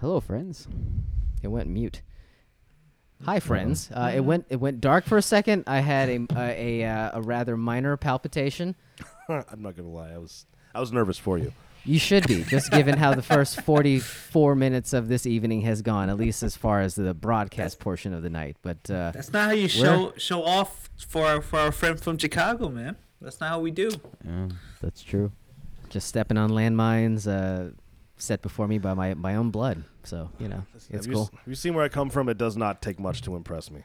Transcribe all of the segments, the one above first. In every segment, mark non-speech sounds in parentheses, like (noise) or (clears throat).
Hello, friends. It went mute. Hi, friends. Uh, it went it went dark for a second. I had a a, a, uh, a rather minor palpitation. (laughs) I'm not gonna lie. I was I was nervous for you. You should be, just given how the first (laughs) 44 minutes of this evening has gone, at least as far as the broadcast portion of the night. But uh, That's not how you show show off for our, for our friend from Chicago, man. That's not how we do. Yeah, that's true. just stepping on landmines uh, set before me by my, my own blood. So, you know, it's have, you, cool. s- have you seen where I come from? It does not take much to impress me.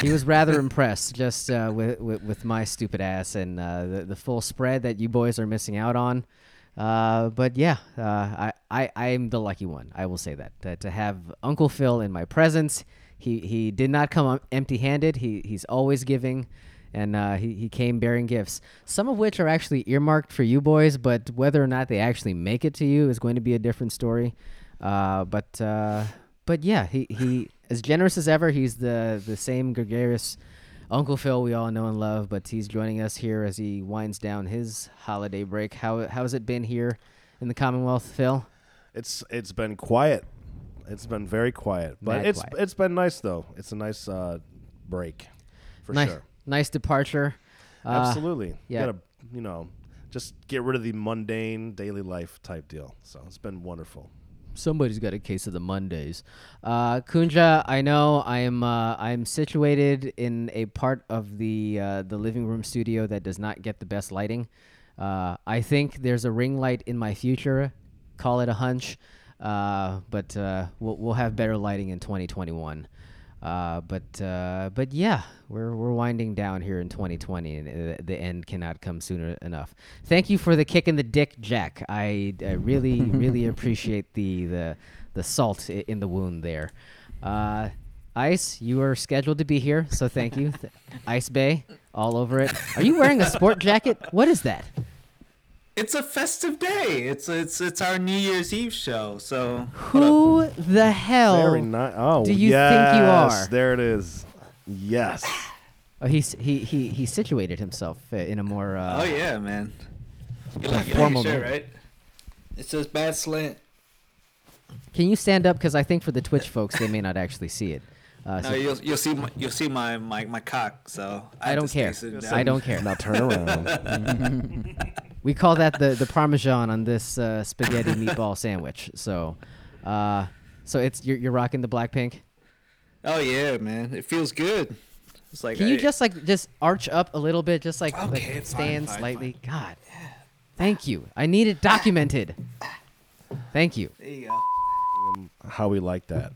he was rather (laughs) impressed just uh, with, with with my stupid ass and uh, the the full spread that you boys are missing out on. Uh, but yeah, uh, I I I'm the lucky one. I will say that that to have Uncle Phil in my presence. He he did not come empty handed. He he's always giving. And uh, he, he came bearing gifts, some of which are actually earmarked for you boys, but whether or not they actually make it to you is going to be a different story. Uh, but uh, but yeah, he, he as generous as ever. He's the the same gregarious Uncle Phil we all know and love. But he's joining us here as he winds down his holiday break. How how's it been here in the Commonwealth, Phil? It's it's been quiet. It's been very quiet, but Mad it's quiet. it's been nice though. It's a nice uh, break, for nice sure. Nice departure. Uh, Absolutely. yeah. You gotta you know just get rid of the mundane daily life type deal. So it's been wonderful. Somebody's got a case of the Mondays. Uh, Kunja, I know I am uh, I'm situated in a part of the uh, the living room studio that does not get the best lighting. Uh, I think there's a ring light in my future. Call it a hunch, uh, but uh, we'll we'll have better lighting in 2021. Uh, but uh, but yeah, we're we're winding down here in 2020, and uh, the end cannot come sooner enough. Thank you for the kick in the dick, Jack. I, I really (laughs) really appreciate the the the salt i- in the wound there. Uh, Ice, you are scheduled to be here, so thank you. (laughs) Ice Bay, all over it. Are you wearing a sport jacket? What is that? It's a festive day. It's it's it's our New Year's Eve show. So Who the hell? Very nice. Oh, do you think you yes, are? There it is. Yes. Oh, he's he he he situated himself uh, in a more. Uh, oh yeah, man. You like, you Formal like your shirt, right? It says bad slant. Can you stand up? Because I think for the Twitch folks, they may not actually see it. Uh, No, so you'll you'll see my, you'll see my, my, my cock. So I have don't care. I don't care. Now turn around. (laughs) (laughs) We call that the the parmesan on this uh, spaghetti meatball sandwich. So, uh, so it's you're, you're rocking the black pink. Oh yeah, man. It feels good. It's like Can you just like just arch up a little bit, just like, like Okay, fine, stand fine, slightly? God, thank you. I need it documented. Thank you. There you go. How we like that.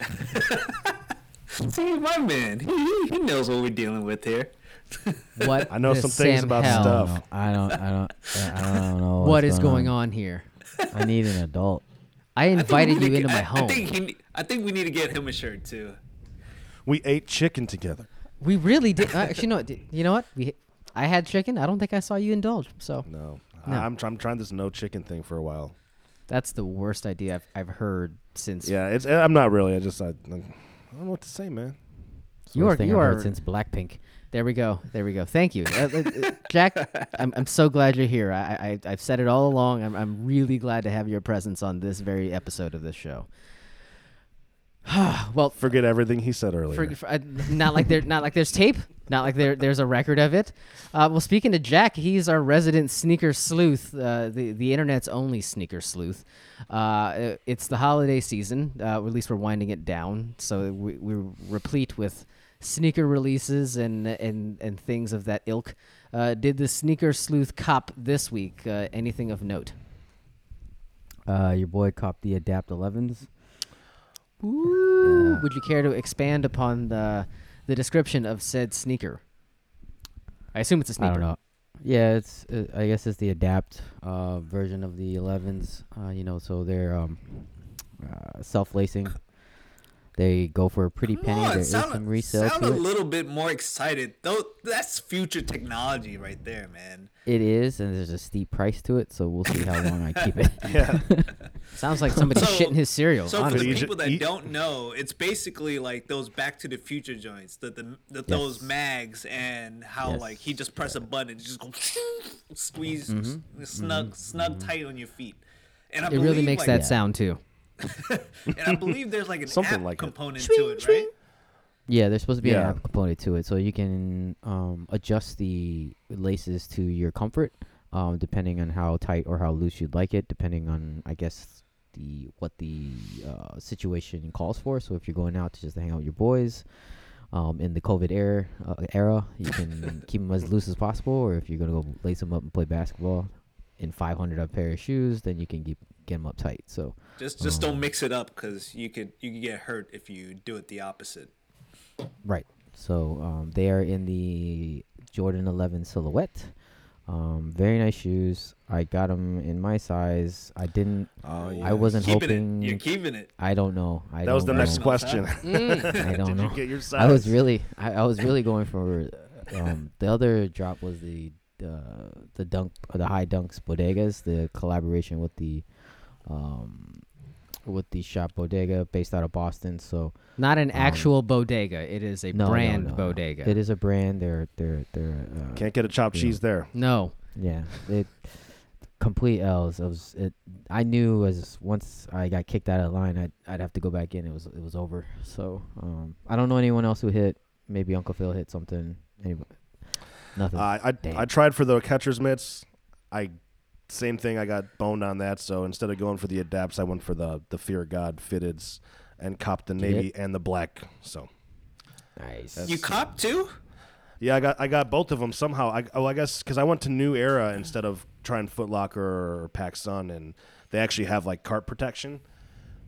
(laughs) (laughs) See, my man, he, he- he knows what we're dealing with here. (laughs) What I know the some things about hell? stuff. I don't. I don't. I don't know. (laughs) What what's is going on here? I need an adult. I I think we invited need you to into get- my I, home. I think he, I think we need to get him a shirt too. We ate chicken together. we really did. Actually, no. d- You know what? We, I had chicken. I don't think I saw you indulge. So No. No. I'm, tr- I'm trying this no chicken thing for a while. that's the worst idea I've, I've heard since. Yeah, it's. I'm not really. I just. I, I don't know what to say, man. It's the you are, thing you I've heard are- since Blackpink. There we go. There we go. Thank you, uh, uh, uh, Jack. (laughs) I'm, I'm so glad you're here. I, I I've said it all along. I'm I'm really glad to have your presence on this very episode of this show. (sighs) well, Forget everything he said earlier. for, for, uh, not like there not like there's tape. Not like there there's a record of it. Uh, well, speaking to Jack, he's our resident sneaker sleuth, uh, the the internet's only sneaker sleuth. Uh, it's the holiday season. Uh, or at least we're winding it down, so we, we're replete with sneaker releases and and and things of that ilk. Uh, did the sneaker sleuth cop this week uh, anything of note? Uh, your boy copped the Adapt 11s. Ooh, Yeah. Would you care to expand upon the the description of said sneaker? I assume it's a sneaker. I don't know. Yeah, it's. Uh, I guess it's the Adapt uh, version of the 11s. Uh, you know, so they're um, uh, self-lacing. They go for a pretty Come penny. on, there is sound, some resale sound to a little bit more excited. Though that's future technology right there, man. It is, and there's a steep price to it. So we'll see how long I keep it. (laughs) yeah. (laughs) Sounds like somebody So- shitting his cereal. So for the people that you- don't know, it's basically like those Back to the Future joints, the, the, the those mags, and how Yes. like he just press a button and just go (laughs) squeeze Mm-hmm. snug snug tight on your feet. And I it really makes like, that Yeah. sound too. And I believe there's like an Something app like it. component to it, right? Yeah, there's supposed to be Yeah. an app component to it, so you can um, adjust the laces to your comfort, um, depending on how tight or how loose you'd like it, depending on I guess the what the uh, situation calls for. So if you're going out to just hang out with your boys, um, in the COVID era, uh, era, you can (laughs) keep them as loose as possible. Or if you're gonna go lace them up and play basketball in 500 up pair of shoes, then you can keep get them up tight. So Just just Oh. don't mix it up because you could you could get hurt if you do it the opposite. Right. So um, they are in the Jordan 11 silhouette. Um, very nice shoes. I got them in my size. I didn't. Oh, yeah. I wasn't keeping hoping. it. You're keeping it. I don't know. I That was the don't next question. (laughs) (laughs) I don't Did know. you get your size? I was really. I, I was really going for. Um, the other drop was the uh, the dunk the high dunks bodegas the collaboration with the um with the shop bodega based out of Boston. So Not an Um, actual bodega. It is a no, no, brand no, no. bodega. It is a brand. They're they're they're. Uh, Can't get a chopped Yeah. cheese there. No. Yeah, it complete L's. It was it. I knew as once I got kicked out of line, I'd I'd have to go back in. It was it was over. So um, I don't know anyone else who hit. Maybe Uncle Phil hit something. Anybody? Nothing. Uh, I Damn. I tried for the catcher's mitts. I same thing. I got boned on that. So instead of going for the adapts, I went for the the Fear of God fitteds and copped the Did navy and the black. So nice. That's- You copped too? yeah, I got I got both of them somehow. I oh I guess because I went to New Era instead of trying Foot Locker or Pac Sun, and they actually have like cart protection.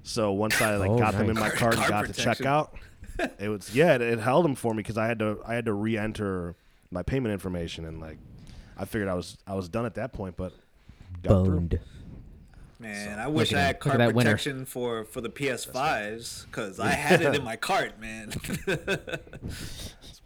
So once I like Oh, got them in my Cart- cart and cart got to protection. checkout, it was yeah, it, it held them for me because I had to I had to re-enter my payment information and like I figured I was I was done at that point, but got through. Boned. Man, I wish I him. had Look cart that winner. protection for for the PS5s because I had it in my cart, man. (laughs)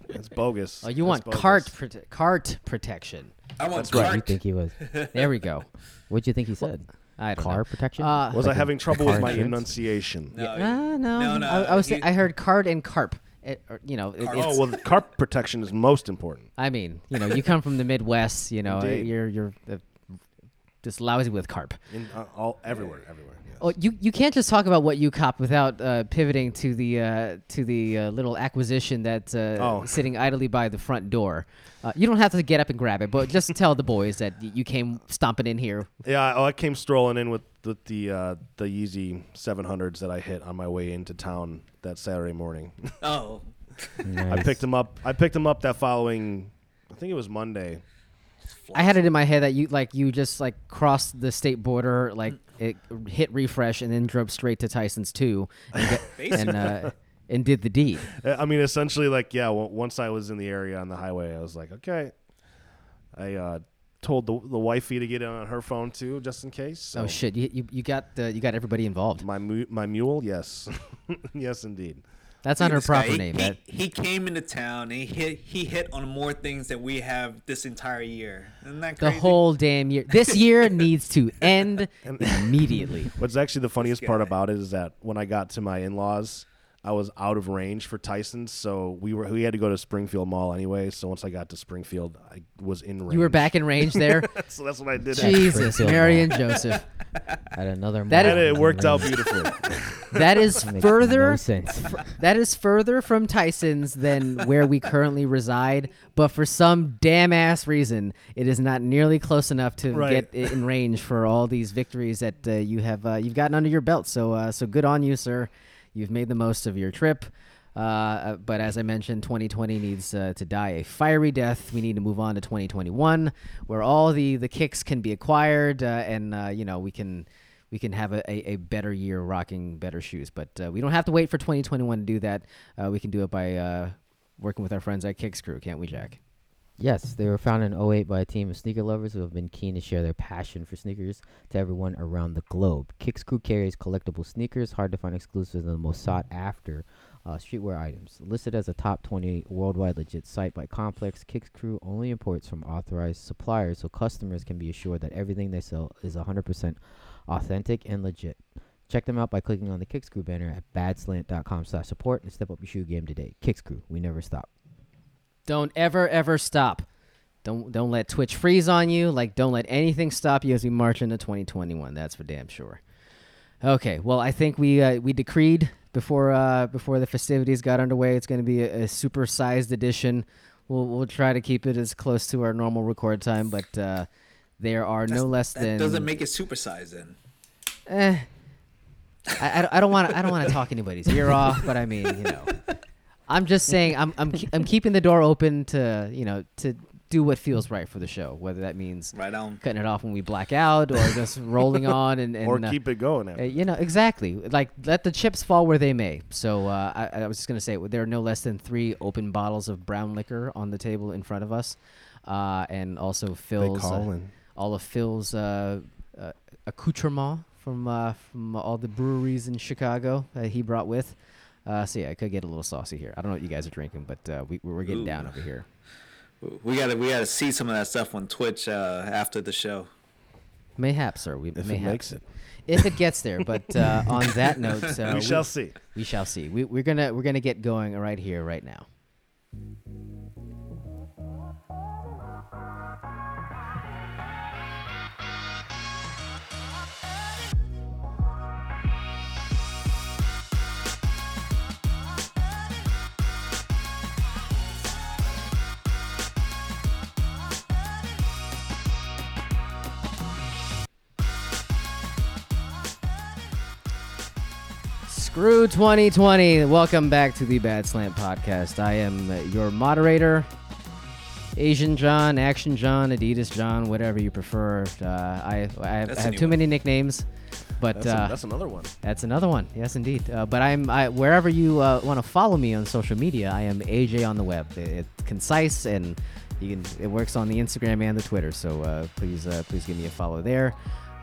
It's bogus. Oh, you It's want bogus. cart prote- cart protection. I want That's What right. do you think he was? There we go. What'd you think he (laughs) said? I don't Car know. protection? Uh, Was Like I a having trouble with my insurance? enunciation? No, Uh, no, no, no, I, I was. he- I heard card and carp. It, or, you know, it, it's, Oh well, the carp protection is most important. I mean, you know, you come from the Midwest. You know, Indeed. you're you're just lousy with carp. In uh, all everywhere, everywhere. Yes. Oh, you you can't just talk about what you cop without uh, pivoting to the uh, to the uh, little acquisition that's uh, Oh. sitting idly by the front door. Uh, you don't have to get up and grab it, but just tell the boys that y- you came stomping in here. Yeah, I, oh, I came strolling in with the the, uh, the Yeezy 700s that I hit on my way into town that Saturday morning. Oh, (laughs) I picked them up. I picked them up that following. I think it was Monday. I had it in my head that you like you just like crossed the state border, like it hit refresh, and then drove straight to Tyson's two, and, get, (laughs) and, uh, and did the deed. Uh, I mean, essentially, like yeah. w- Once I was in the area on the highway, I was like, okay. I uh, told the the wifey to get in on her phone too, just in case. So Oh shit! You you, you got uh, you got everybody involved. My mu- my mule, yes, (laughs) yes, indeed. That's not her this guy. proper He- name. He, That, he came into town and he hit he hit on more things than we have this entire year. Isn't that crazy? the whole damn year. This year (laughs) needs to end (laughs) immediately. What's actually the funniest part about it is that when I got to my in-laws, I was out of range for Tyson's, so we were we had to go to Springfield Mall anyway. So once I got to Springfield, I was in range. You were back in range there. (laughs) so that's what I did. Jesus, Springfield Mary Mall. and Joseph. (laughs) At another That and mall it worked out beautifully. (laughs) That is further. No sense. That is further from Tyson's than where we currently reside, but for some damn ass reason, it is not nearly close enough to Right. get in range for all these victories that uh, you have uh, you've gotten under your belt. So, uh, so good on you, sir. You've made the most of your trip. Uh, Uh, but as I mentioned, 2020 needs uh, to die a fiery death. We need to move on to 2021, where all the the kicks can be acquired, uh, and uh, you know we can we can have a, a, a better year rocking better shoes. But uh, we don't have to wait for 2021 to do that. We can do it by working with our friends at Kicks Crew, can't we, Jack? Yes, they were founded in 08 by a team of sneaker lovers who have been keen to share their passion for sneakers to everyone around the globe. Kicks Crew carries collectible sneakers, hard to find exclusives, and the most sought after uh, streetwear items. Listed as a top 20 worldwide legit site by Complex, Kicks Crew only imports from authorized suppliers so customers can be assured that everything they sell is 100% authentic and legit. Check them out by clicking on the Kicks Crew banner at badslant.com slash support and step up your shoe game today. Kicks Crew, we never stop. Don't ever ever stop. Don't don't let Twitch freeze on you. Like don't let anything stop you as we march into 2021. That's for damn sure. Okay, well, I think we uh, we decreed before uh, before the festivities got underway. It's going to be a, a super sized edition. We'll we'll try to keep it as close to our normal record time, but uh, there are no less that than doesn't make it supersized then. Eh, I, I don't- I don't want I don't want to talk anybody's ear off, but I mean, you know, (laughs) I'm just saying I'm I'm ke- I'm keeping the door open to you know to do what feels right for the show, whether that means Right on. cutting it off when we black out or just rolling on and, and or uh, keep it going. uh, you know exactly like let the chips fall where they may. So uh, I, I was just gonna say there are no less than three open bottles of brown liquor on the table in front of us, uh, and also Phil's uh, all of Phil's uh, uh, accoutrement from uh, from all the breweries in Chicago that he brought with. Uh, so yeah, I could get a little saucy here. I don't know what you guys are drinking, but uh, we we're getting down over here. We gotta we gotta see some of that stuff on Twitch uh, after the show. Mayhap, sir. We If it mayhap. makes it, if it gets there. But uh, (laughs) on that note, uh, we shall see. We shall see. We, we're gonna we're gonna get going right here, right now. Screw 2020. Welcome back to the Bad Slant Podcast. I am your moderator, Asian John, Action John, Adidas John, whatever you prefer. Uh, I I have, That's have too one. many nicknames, but That's, uh, a, that's another one. that's another one. Yes, indeed. Uh, but I'm I, wherever you uh, want to follow me on social media. I am AJ on the web. It- it's concise and you can. It works on the Instagram and the Twitter. So uh, please uh, please give me a follow there.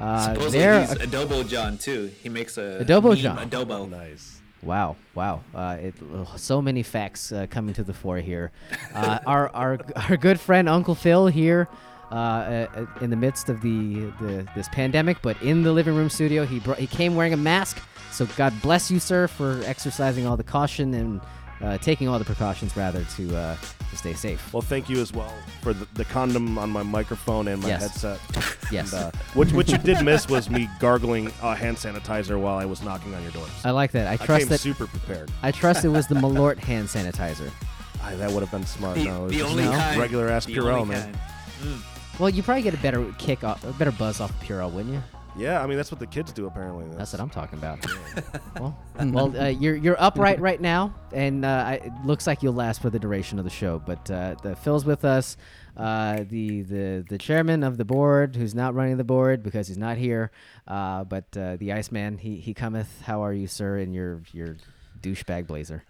Uh, Supposedly there. he's Adobo John too. He makes a Adobo meme John. Adobo. Nice. Wow, wow! Uh, it, ugh, so many facts uh, coming to the fore here. (laughs) Uh, our our our good friend Uncle Phil here, uh, uh, in the midst of the, the this pandemic, but in the living room studio, he brought, he came wearing a mask. So God bless you, sir, for exercising all the caution and uh, taking all the precautions rather to uh, to stay safe. Well, thank you as well for the, the condom on my microphone and my Yes. headset. (laughs) Yes, And, uh, (laughs) what, what you did miss was me gargling uh, hand sanitizer while I was knocking on your doors. I like that. I I trust came that. super prepared. I trust it was the Malort hand sanitizer. (laughs) I, that would have been smart. The, no, it was the just only No? kind. regular ass the Purell, only man. kind. Well, you probably get a better kick off, a better buzz off Purell, wouldn't you? Yeah, I mean that's what the kids do apparently. That's what I'm talking about. (laughs) well, well, uh, you're you're upright right now, and uh, I, it looks like you'll last for the duration of the show. But uh, the Phil's with us, uh, the the the chairman of the board, who's not running the board because he's not here. Uh, but uh, the Iceman, he he cometh. How are you, sir? In your your douchebag blazer.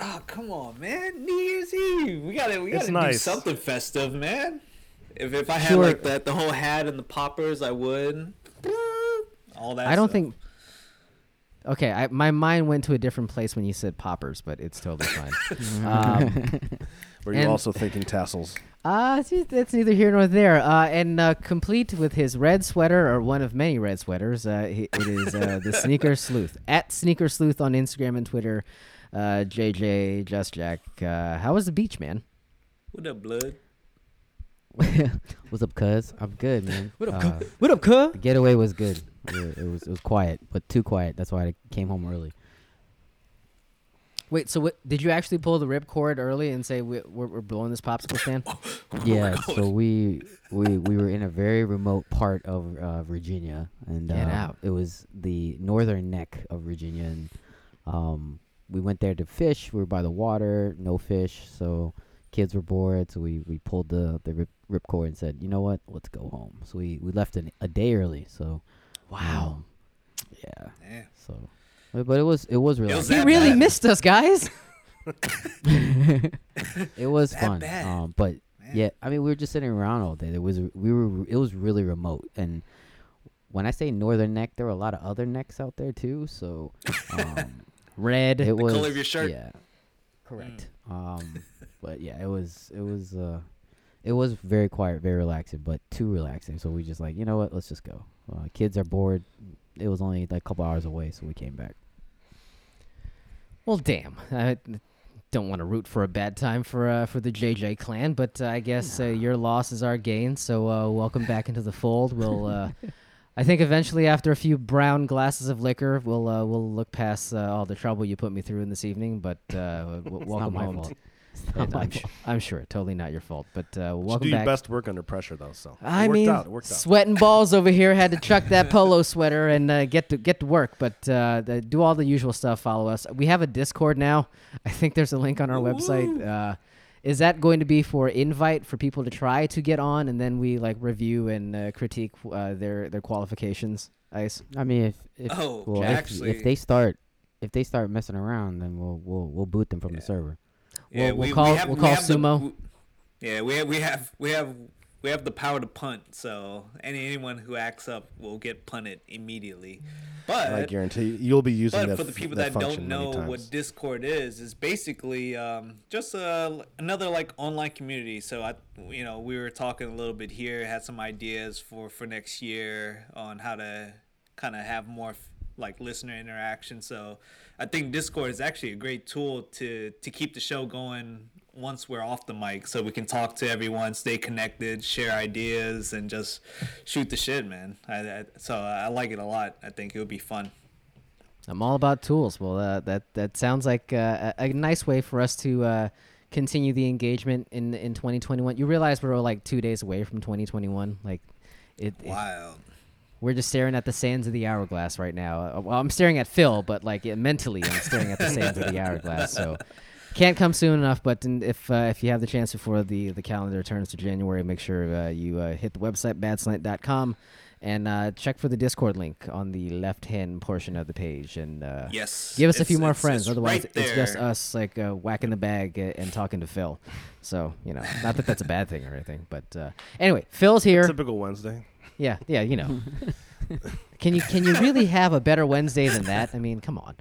Oh come on, man! New Year's Eve. We gotta we It's gotta do nice. something festive, man. If if I had Sure. like that the whole hat and the poppers, I would. All that. I don't stuff. think. Okay, I, my mind went to a different place when you said poppers, but it's totally fine. (laughs) um, (laughs) Were you and- also thinking tassels? Uh, it's- that's neither here nor there. Uh, and uh, complete with his red sweater, or one of many red sweaters, uh, it is uh, the (laughs) Sneaker Sleuth. At Sneaker Sleuth on Instagram and Twitter. Uh, JJ, Just Jack. Uh, how was the beach, man? What up, blood? (laughs) What's up, cuz? I'm good, man. What up, Uh, cuz? What up, cuh? The getaway was good. It, it was it was quiet, but too quiet. That's why I came home early. Wait, so what, did you actually pull the ripcord early and say we, we're, we're blowing this popsicle stand? (laughs) yeah, so we we we were in a very remote part of uh, Virginia, and Get uh, out. it was the northern neck of Virginia, and um, we went there to fish. We were by the water, no fish, so kids were bored. So we, we pulled the the rip, ripcord and said, you know what, let's go home. So we we left an, a day early. So Wow. um, yeah. Damn. So, but, but it was it was really was He really bad? missed us, guys. (laughs) (laughs) it was That fun. Um, but Man. yeah, I mean, we were just sitting around all day. There was we were it was really remote, and when I say northern neck, there were a lot of other necks out there too. So (laughs) um, Red. it was color of your shirt. Yeah, correct. Um, but yeah, it was it was uh, it was very quiet, very relaxing, but too relaxing. So we just like you know what, let's just go. Uh, kids are bored. It was only like a couple hours away, so we came back. Well, damn. I don't want to root for a bad time for uh, for the JJ clan, but uh, I guess uh, your loss is our gain. So uh, welcome back into the fold. We'll. Uh, (laughs) I think eventually, after a few brown glasses of liquor, we'll uh, we'll look past uh, all the trouble you put me through in this evening. But uh, w- (laughs) welcome home. Fault. to- It's not my I'm, fault. su- I'm sure, totally not your fault. But uh, Should welcome do your best work under pressure though. So it I worked mean, out. It worked out. sweating (laughs) balls over here. Had to chuck that polo sweater and uh, get to get to work. But uh, the, do all the usual stuff. Follow us. We have a Discord now. (laughs) I think there's a link on our website. Uh, is that going to be for invite for people to try to get on, and then we like review and uh, critique uh, their their qualifications? Ice. I mean, if if Oh, well, if, actually- if they start if they start messing around, then we'll we'll we'll boot them from the server. We'll- we'll call- we'll call have the- Sumo. w- yeah, we have, we have we have we have the power to punt. So any anyone who acts up will get punted immediately. But I guarantee you, you'll be using but that. for the f- people that that, function don't know what. Discord is, is basically um, just a, another like online community. So I, you know, we were talking a little bit here, had some ideas for for next year on how to kind of have more f- like listener interaction. So I think Discord is actually a great tool to to keep the show going once we're off the mic, so we can talk to everyone, stay connected, share ideas, and just shoot the shit, man. I, I, so I like it a lot. I think it would be fun. I'm all about tools. Well, uh, that that sounds like uh, a, a nice way for us to uh, continue the engagement in in 2021. You realize we're like two days away from 2021. Like, it, it- Wild. We're just staring at the sands of the hourglass right now. Uh, well, I'm staring at Phil, but like yeah, mentally, I'm staring at the sands of the (laughs) hourglass. So. Can't come soon enough, but if uh, if you have the chance before the, the calendar turns to January, make sure uh, you uh, hit the website badslant.com and uh, check for the Discord link on the left hand portion of the page. And uh, Yes. Give us a few more it's- friends. it's Otherwise, right it's just us like uh, whacking the bag uh, and talking to Phil. So you know, not that that's a bad thing or anything, but uh, anyway, Phil's here. Typical Wednesday. Yeah, yeah, you know. (laughs) can you can you really have a better Wednesday than that? I mean, come on.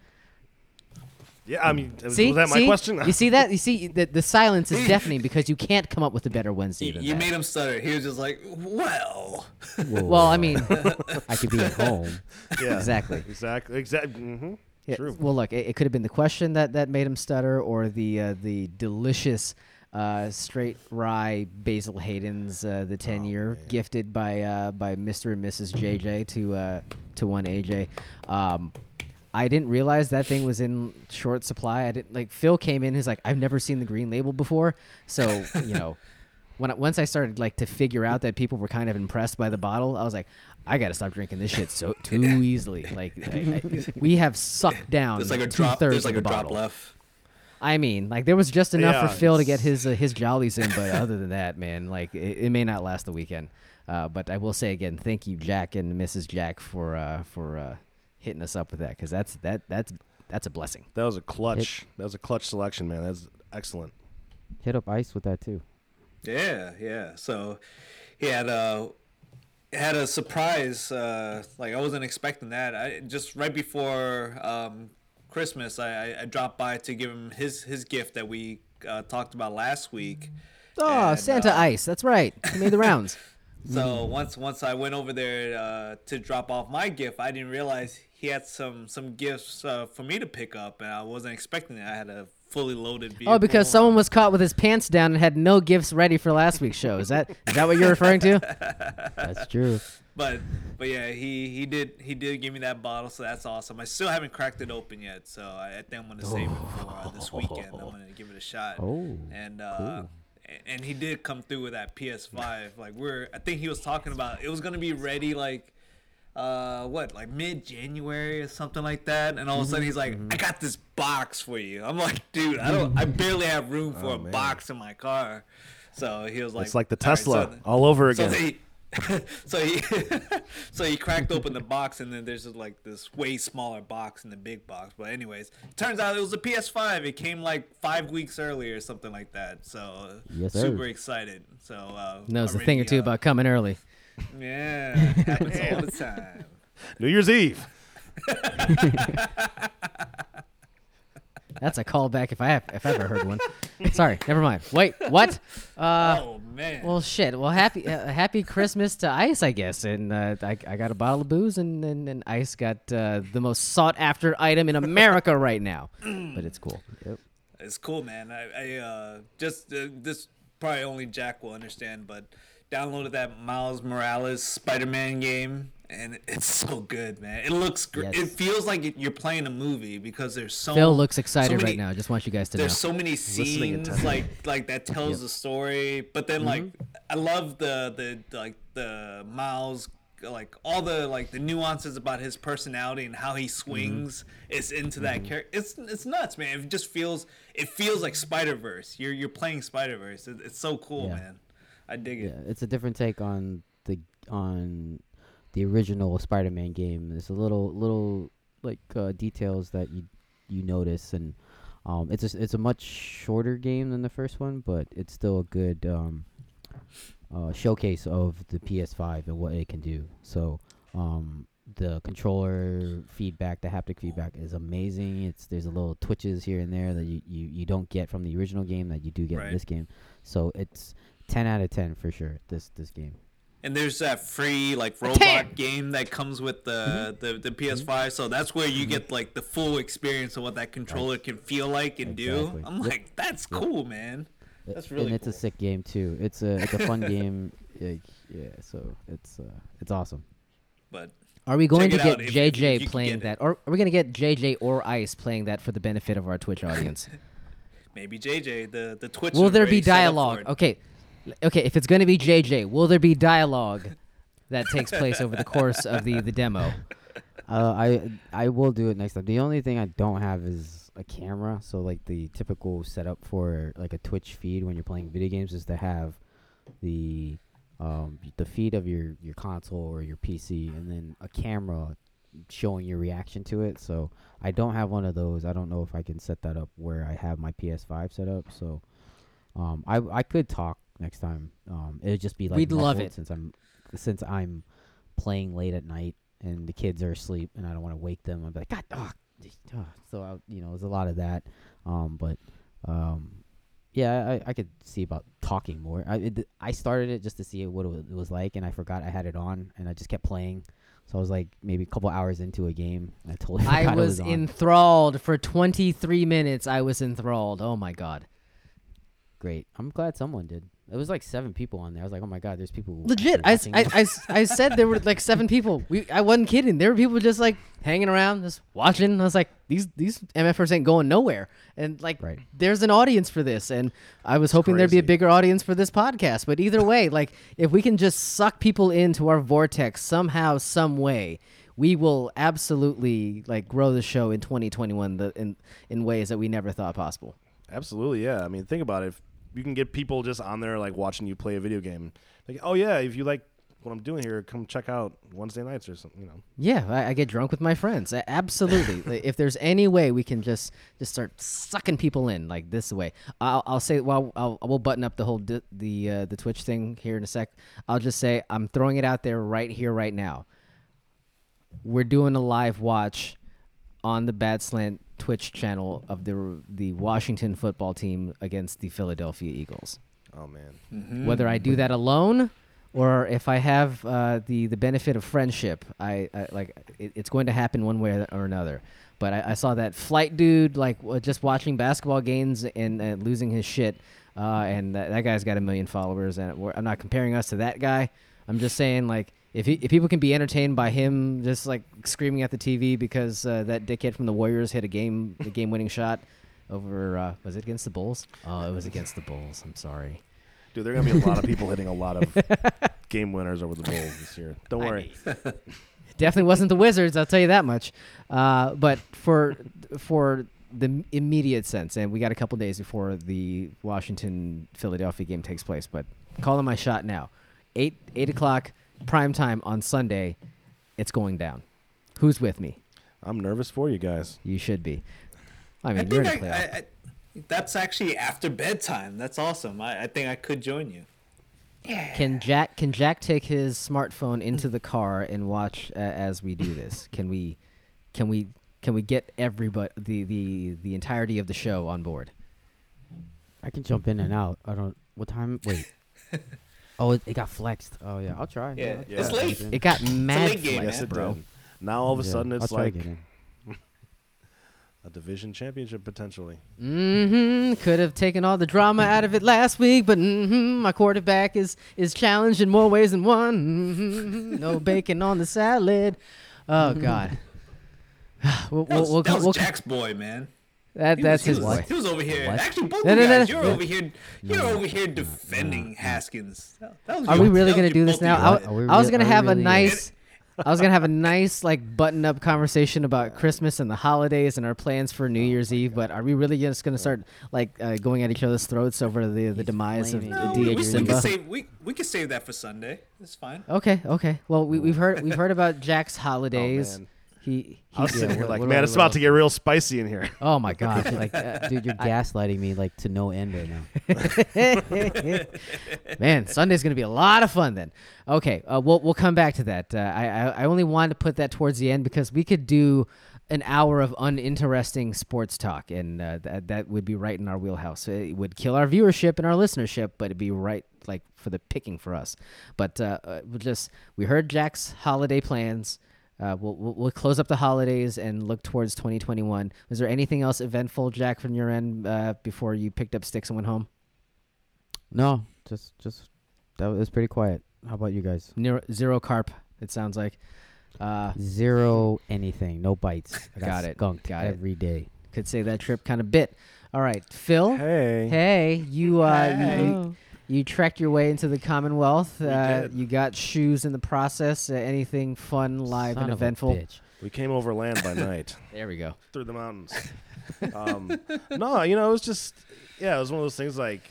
Yeah, I mean, was, See, was that my see? question? You see that? You see the the silence is (laughs) deafening because you can't come up with a better Wednesday You, than you that. made him stutter. He was just like, "Well, well, I mean, (laughs) I could be at home. yeah, exactly. exactly, exactly. hmm Yeah, True. Well, look, it, it could have been the question that, that made him stutter, or the uh, the delicious uh, straight rye Basil Hayden's uh, the ten year gifted by uh, by Mr. and Mrs. JJ (laughs) to uh, to one AJ. Um, I didn't realize that thing was in short supply. I didn't like Phil came in. He's like, I've never seen the green label before, so you know. (laughs) When I, once I started like to figure out that people were kind of impressed by the bottle, I was like, I gotta stop drinking this shit so too (laughs) easily. Like I, I, we have sucked down there's like a drop. There's like a the drop bottle. left." I mean, like there was just enough Yeah, for Phil to get his uh, his jollies in, but other than that, man, like it, it may not last the weekend. Uh, but I will say again, thank you, Jack and Mrs. Jack, for uh, for uh, hitting us up with that because that's that that's that's a blessing. That was a clutch. That was a clutch selection, man. That's excellent. Hit up ice with that too. Yeah, yeah. So he had a had a surprise. Uh, like I wasn't expecting that. I just right before um, Christmas, I, I, dropped by to give him his his gift that we uh, talked about last week. Oh, And, Santa uh, Ice, that's right. He made the rounds. (laughs) So once once I went over there uh, to drop off my gift, I didn't realize he had some some gifts uh, for me to pick up, and I wasn't expecting it. I had a fully loaded vehicle. Oh, because someone was caught with his pants down and had no gifts ready for last week's show. Is that is that what you're referring to? (laughs) That's true. But but yeah, he he did he did give me that bottle, so that's awesome. I still haven't cracked it open yet, so I, I think I'm gonna save it for uh, this weekend. I'm gonna give it a shot. (laughs) Oh, and uh, a- and he did come through with that PS5. Like we're I think he was talking about it was gonna be ready like uh what like mid January or something like that. And all of a sudden he's like, I got this box for you. I'm like, dude, I don't I barely have room for Oh, a man. box in my car. So he was like, it's like the "All right, Tesla so- all over again." so again. they, (laughs) so he, (laughs) so he cracked open the box, and then there's just like this way smaller box in the big box. But anyways, turns out it was a PS5. It came like five weeks earlier, or something like that. So Yes, super excited. So uh, Knows a thing or two uh, about coming early. Yeah, (laughs) happens all the time. New Year's Eve. That's a callback if I have if I ever heard one. Sorry, never mind. Wait, what? Uh, oh man. well, shit. Well, happy uh, happy Christmas to Ice, I guess. And uh, I, I got a bottle of booze, and and, and Ice got uh, the most sought after item in America right now. But it's cool. yep. It's cool, man. I, I uh, just uh, this probably only Jack will understand, but downloaded that Miles Morales Spider-Man game, and it's so good, man. It looks great. It feels like you're playing a movie because there's so Phil looks so excited many- right now. I Just want you guys to know. There's so many scenes like like that tells the story, but then like mm-hmm. I love the the like the Miles like all the like the nuances about his personality and how he mm-hmm. swings is into that mm-hmm. character. It's it's nuts, man. It just feels it feels like Spider Verse. You're you're playing Spider Verse. It, it's so cool, Yeah. man. I dig Yeah, it. it's a different take on the on the original Spider-Man game. There's a little little like uh, details that you you notice, and um, it's a, it's a much shorter game than the first one, but it's still a good um, uh, showcase of the PS5 and what it can do. So um, the controller feedback, the haptic feedback is amazing. It's there's a little twitches here and there that you, you, you don't get from the original game that you do get Right. in this game. So it's 10 out of 10 for sure. This this game. And there's that free like robot game that comes with the mm-hmm. the, the mm-hmm. PS5, so that's where you mm-hmm. get like the full experience of what that controller can feel like and Exactly. do. I'm like, that's cool, man. That's really and it's a sick game too. It's a it's a fun (laughs) game. Like, yeah, so it's uh it's awesome. But Are we going to get if you- JJ you playing get that, or are we going to get JJ or Ice playing that for the benefit of our Twitch audience? (laughs) maybe JJ, the the Twitch. will there be set up for dialogue? Okay, okay. If it's going to be JJ, will there be dialogue that takes place over the course of the the demo? (laughs) Uh, I I will do it next time. The only thing I don't have is a camera. So like the typical setup for like a Twitch feed when you're playing video games is to have the um the feed of your your console or your PC and then a camera showing your reaction to it. So I don't have one of those. I don't know if I can set that up where I have my PS5 set up. So um I I could talk next time. Um it'd just be like We'd love it. since I'm since I'm playing late at night and the kids are asleep and I don't want to wake them. I'm like, God, oh, uh, so I, you know, there's a lot of that. Um, but um, yeah, I, I could see about talking more. I it, I started it just to see what it was, like, and I forgot I had it on, and I just kept playing. So I was like maybe a couple hours into a game, and I totally (laughs) I it was on. enthralled for 23 minutes. I was enthralled. Oh my god. Great. I'm glad someone did. It was like seven people on there. I was like, oh my god, there's people Legit, actually I, s- watching I, this. I s- I said there were like seven people. We, I wasn't kidding. There were people just like hanging around, just watching. I was like, these these MFers ain't going nowhere. And like, Right. there's an audience for this. And I was hoping there'd be a bigger audience for this podcast. But either way, like, if we can just suck people into our vortex somehow, some way, we will absolutely like grow the show in 2021 the, in in ways that we never thought possible. Absolutely, yeah. I mean, think about it. If you can get people just on there like watching you play a video game, like, oh yeah, if you like what I'm doing here, come check out Wednesday nights or something. You know, Yeah, I, I get drunk with my friends. Absolutely. (laughs) Like, if there's any way we can just just start sucking people in like this way, I'll, I'll say. Well, I'll, we'll button up the whole di- the uh, the Twitch thing here in a sec. I'll just say I'm throwing it out there right here, right now. We're doing a live watch on the Bad Slant Twitch channel of the the Washington football team against the Philadelphia Eagles. oh man, Whether I do that alone or if I have uh, the the benefit of friendship, I, I like it, it's going to happen one way or another. But I, I saw that flight dude like just watching basketball games and uh, losing his shit, uh, and that, that guy's got a million followers. And we're, I'm not comparing us to that guy. I'm just saying like if he, if people can be entertained by him just like screaming at the TV because uh, that dickhead from the Warriors hit a game the game winning shot over uh, was it against the Bulls? Oh, it was against the Bulls. I'm sorry. dude, there are gonna be a lot of people hitting a lot of (laughs) game winners over the Bulls this year. Don't worry. (laughs) definitely wasn't the Wizards. I'll tell you that much. Uh, but for for the immediate sense, and we got a couple days before the Washington Philadelphia game takes place. But calling my shot now, eight eight o'clock prime time on Sunday. It's going down. Who's with me? I'm nervous for you guys. You should be. I I mean, you're in a think I, playoff. I, I, that's actually after bedtime. That's awesome. I, I think I could join you. Yeah. Can Jack can Jack take his smartphone into the car and watch uh, as we do this? Can we can we can we get everybody the, the the entirety of the show on board? I can jump in and out. I don't. What time? Wait. (laughs) oh, it, it got flexed. Oh yeah, I'll try. Yeah, I'll it's try to late. It got mad late game, flex, Yes, it bro. did. Now all of a Yeah, sudden I'll it's try like get (laughs) a division championship potentially. Mm-hmm. Could have taken all the drama out of it last week, but mm-hmm, my quarterback is is challenged in more ways than one. Mm-hmm. No bacon on the salad. Oh (laughs) God. (sighs) we'll, That was, we'll, that we'll, was we'll- Jack's boy, man. That He that's was, his he was. He was over here. What? Actually, both No, of no, you no, guys, no. you're over here. You're over here defending Haskins. That- that was Are your- we really gonna do this now? I, you. Are we I was real- gonna are we have a nice. (laughs) I was gonna have a nice like button up conversation about Christmas and the holidays and our plans for New Year's Eve, but are we really just gonna start like uh, going at each other's throats over the the demise of flaming. No, we, DH we, we Simba? can save we we can save that for Sunday. It's fine. Okay, okay. Well, we, we've heard we've heard about Jack's (laughs) holidays. man. He, he I was yeah, sitting here what- like, what man, it's about to get real spicy in here. Oh my gosh! like, (laughs) uh, Dude, you're gaslighting me like to no end right now. (laughs) man, Sunday's gonna be a lot of fun then. Okay, uh, we'll we'll come back to that. Uh, I, I I only wanted to put that towards the end because we could do an hour of uninteresting sports talk, and uh, that that would be right in our wheelhouse. It would kill our viewership and our listenership, but it'd be right like for the picking for us. But uh, uh, just we heard Jack's holiday plans. Uh, we'll, we'll we'll close up the holidays and look towards 2021. Was there anything else eventful, Jack, from your end uh, before you picked up sticks and went home? No, just just that was pretty quiet. How about you guys? Zero, zero carp. It sounds like. Uh, Zero anything, no bites. (laughs) I Got it, Skunked got it. every day. could say that trip kind of bit. All right, Phil. Hey. Hey, you uh, Hey. you, you trekked your way into the Commonwealth. We Uh, did. you got shoes in the process. Uh, anything fun, live, Son and of a eventful? bitch. We came over land by night (laughs) There we go. through the mountains. Um, (laughs) no, you know, it was just yeah, it was one of those things like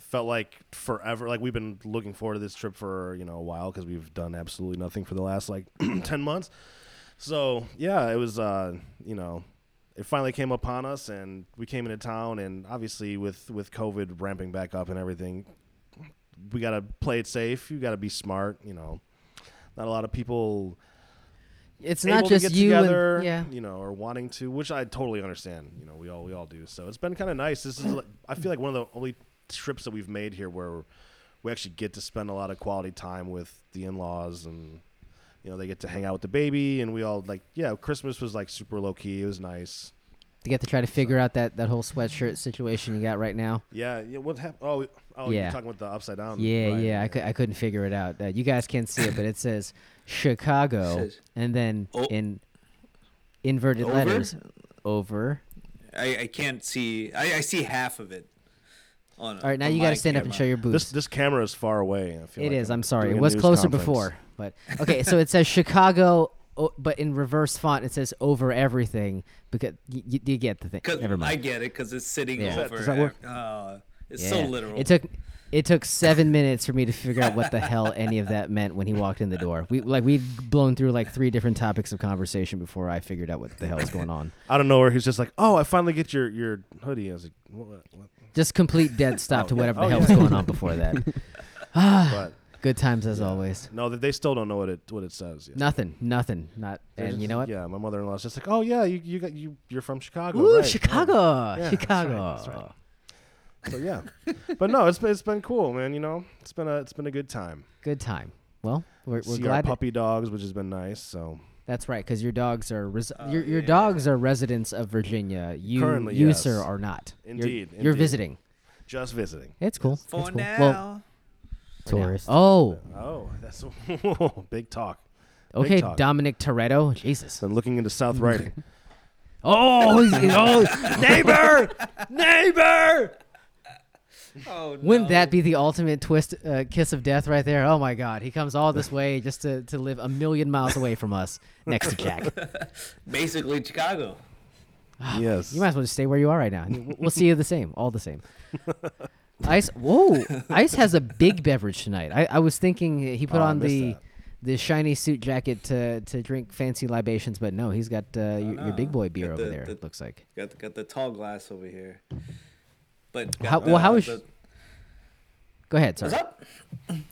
felt like forever. Like we've been looking forward to this trip for you know a while because we've done absolutely nothing for the last like (clears throat) ten months. So yeah, it was uh, you know it finally came upon us and we came into town and obviously with with covid ramping back up and everything we got to play it safe you got to be smart you know. Not a lot of people It's able not to just get you together and yeah. you know or wanting to which i totally understand you know we all we all do. So it's been kind of nice. This is like, i feel like one of the only trips that we've made here where we actually get to spend a lot of quality time with the in-laws and you know they get to hang out with the baby and we all like yeah christmas was like super low key it was nice To get to try to figure out that, that whole sweatshirt situation you got right now. Yeah, yeah. What happened? Oh, oh, Yeah. you're talking about the upside down. Yeah, right, yeah. I, cou- I couldn't figure it out. Uh, you guys can't see it, but it says Chicago, Says- and then O- in inverted Over? letters over. I, I can't see. I, I see half of it. On, All right, now on you got to stand up and show your boobs. This this camera is far away. I feel It like is. I'm sorry. It was closer conference. before, but okay. So it says Chicago, o- but in reverse font it says over everything because y- y- you get the thing. Never mind. I get it because it's sitting Yeah. Over. does that work? Uh, it's Yeah. so literal. It took it took seven minutes for me to figure out what the hell any of that meant when he walked in the door. We like we'd blown through like three different topics of conversation before I figured out what the hell was going on. (laughs) I don't know where he's just like, oh, I finally get your your hoodie. I was like, what? what? Just complete dead stop Oh, to yeah. whatever Oh, the hell yeah. was going on before that. (laughs) But Good times as always. no, they, they still don't know what it what it says. Yet. Nothing, nothing, not. They're And you know what? Yeah, my mother-in-law's just like, oh yeah, you you got you you're from Chicago. Ooh, right, right." Chicago, Yeah, that's right, Chicago. that's right. So yeah, but no, it's been, it's been cool, man. You know, it's been a it's been a good time. Good time. Well, we're, we're See glad. our puppy dogs, which has been nice. So That's right, because your dogs are res- Oh, your your yeah. dogs are residents of Virginia. You Currently, you yes. sir are not. You're- Indeed, you're, visiting. just visiting. It's cool. For it's cool. now. Well, Tourist. oh, Oh, that's (laughs) big talk. okay, talk. Dominic Toretto. Jesus. Been looking into South (laughs) Riding. Oh, he's- he's- oh, (laughs) neighbor, neighbor. oh, Wouldn't that be the ultimate twist, uh, kiss of death right there? Oh my God, he comes all this way just to, to live a million miles away from us, next to Jack. basically Chicago? yes. You might as well just stay where you are right now. We'll- We'll see you the same, all the same. Ice, whoa! (laughs) Ice has a big beverage tonight. I, I was thinking he put Oh, on the that. the shiny suit jacket to to drink fancy libations, but no, he's got uh, your, your no. big boy beer Got over the- there. the- it looks like. Got the, got the tall glass over here. But How- got well, how the- Go ahead, What's up?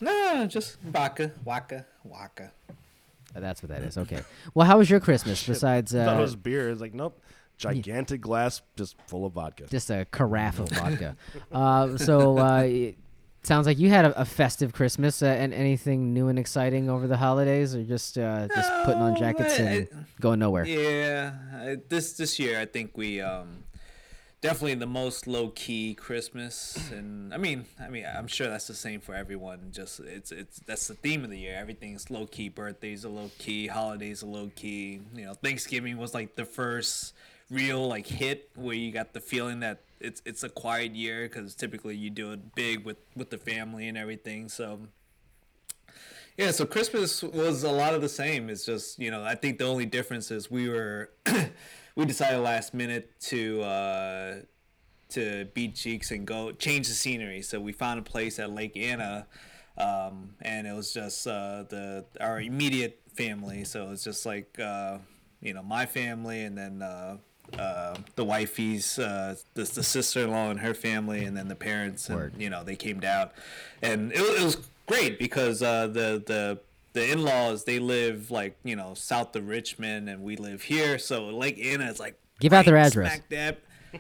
No, just vodka, waka, waka. Uh, That's what that is. Okay. Well, how was your Christmas (laughs) besides I thought it uh, was beer. It's like nope, gigantic glass just full of vodka. just a carafe of vodka? (laughs) uh, so uh, y- sounds like you had a, a festive Christmas. Uh, and anything new and exciting over the holidays, or just uh, just putting on jackets I- and I- going nowhere? Yeah, uh, this this year I think we um definitely the most low key Christmas, and I mean I mean I'm sure that's the same for everyone. Just it's it's that's the theme of the year. Everything's low key. Birthdays are low key. Holidays are low key. You know, Thanksgiving was like the first real like hit where you got the feeling that it's it's a quiet year because typically you do it big with with the family and everything. So yeah, so Christmas was a lot of the same. It's just you know I think the only difference is we were (coughs) we decided last minute to uh, to beat cheeks and go change the scenery. So we found a place at Lake Anna, um, and it was just uh, the our immediate family. So it's just like uh, you know my family, and then. Uh, uh, the wifey's, uh, the, the sister-in-law and her family, and then the parents, and Word. you know they came down, and it, it was great because uh, the the the in-laws they live like you know south of Richmond, and we live here, so Lake Anna is like Give out their address.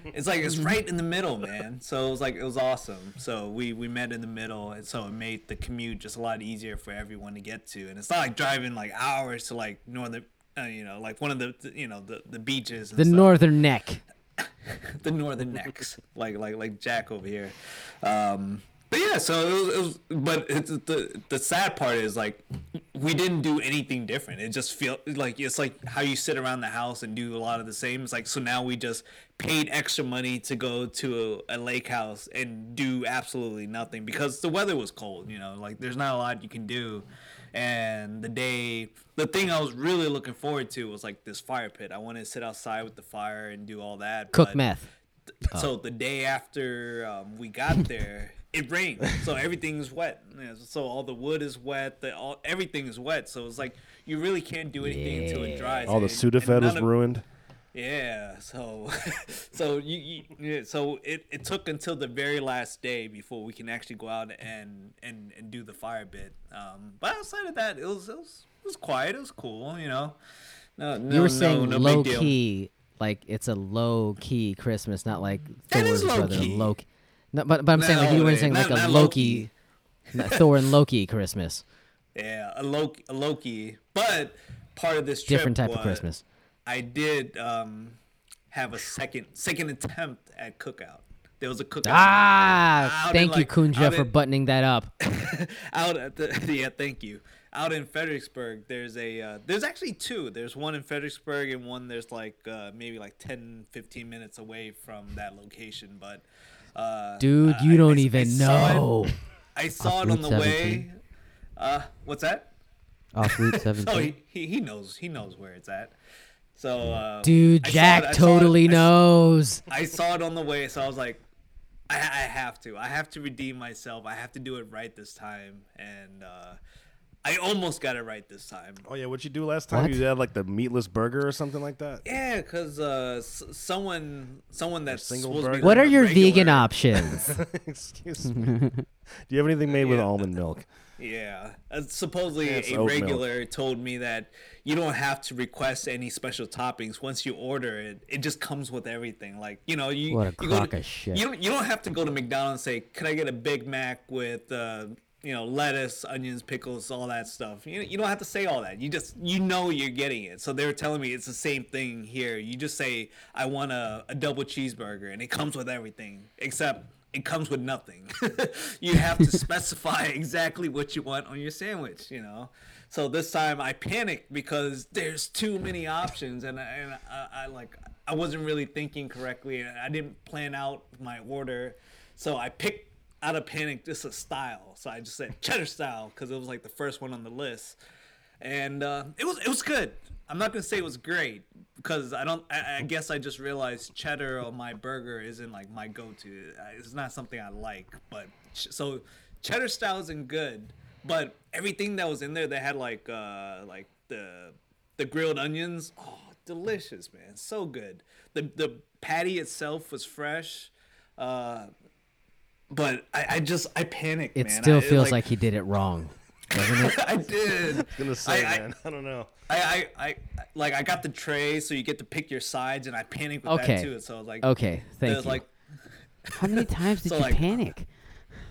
It's like it's right in the middle, man. So it was like it was awesome. So we we met in the middle, and so it made the commute just a lot easier for everyone to get to. And it's not like driving like hours to like northern, uh, you know, like one of the you know the the beaches. The stuff northern neck. (laughs) the northern necks, like like like Jack over here. Um, but yeah, so it was, it was but it's, the the sad part is like we didn't do anything different. It just feel like it's like how you sit around the house and do a lot of the same. It's like so now we just paid extra money to go to a, a lake house and do absolutely nothing because the weather was cold. You know, like there's not a lot you can do. And the day, the thing I was really looking forward to was like this fire pit. I wanted to sit outside with the fire and do all that. Cook but- meth. so the day after um, we got (laughs) there, it rained, so everything's wet. So all the wood is wet. The all everything is wet. So it's like you really can't do anything until it dries. All the and- and Sudafed was of- ruined. Yeah. So, (laughs) so you, you yeah, so it, it took until the very last day before we can actually go out and and, and do the fire bit. Um, but outside of that, it was it was it was quiet. It was cool. You know. No, no, You were saying no low big deal. key, like it's a low key Christmas, not like That Thor's low brother key. Loki. No, but but I'm saying like you No, were saying not- like a Loki, (laughs) not Thor and Loki Christmas, Yeah, a Loki, a Loki. But part of this trip different type of Christmas. I did um, have a second second attempt at cookout. There was a cookout Ah, Out in, thank you, like, Kunja, for in- buttoning that up. (laughs) out at the (laughs) yeah, thank you. Out in Fredericksburg, there's a uh, there's actually two. There's one in Fredericksburg and one there's like uh, maybe like 10 15 minutes away from that location, but uh, Dude, you I- don't I- I even it- know. I saw Off it on the way. 17? Uh, what's that? Off Route (laughs) Oh, 17. he, he, he knows he knows where it's at. So uh, Dude, I Jack it- I saw it- totally I saw- knows. I saw it on the way, so I was like, I, I have to. I have to redeem myself. I have to do it right this time, and uh, I almost got it right this time. Oh yeah, what you do last time? What? You had like the meatless burger or something like that. Yeah, cause uh, s- someone, someone that's single supposed to be burger? What are your regular- vegan options? (laughs) Excuse me. do you have anything made with Yeah. almond milk? Yeah, uh, supposedly a oat milk. regular told me that you don't have to request any special toppings once you order it. It just comes with everything. Like you know, you What a you go to- of shit. You don't you don't have to go to McDonald's and say, "Can I get a Big Mac with uh, you know lettuce, onions, pickles, all that stuff?" You you don't have to say all that. You just you know you're getting it. So they were telling me it's the same thing here. You just say, "I want a, a double cheeseburger," and it comes with everything except it comes with nothing. (laughs) you have to (laughs) specify exactly what you want on your sandwich, you know. So this time I panicked because there's too many options, and, I- and I, I like I wasn't really thinking correctly, and I didn't plan out my order. So I picked out of panic just a style. So I just said cheddar style because it was like the first one on the list, and uh, it was it was good. I'm not gonna say it was great because I don't. I, I guess I just realized cheddar on my burger isn't like my go-to. It's not something I like. But ch- so cheddar style isn't good. But everything that was in there, they had like uh like the the grilled onions. Oh, delicious, man! So good. The the patty itself was fresh. Uh, but I, I just I panicked. It man. still I- feels like, he did it wrong? (laughs) I did. I was (laughs) gonna say, I- I- man. I don't know. I, I, I, like I got the tray, so you get to pick your sides, and I panicked with Okay. that too. So I was like, Okay, thank there's you. like, How many times (laughs) did So, you like, panic?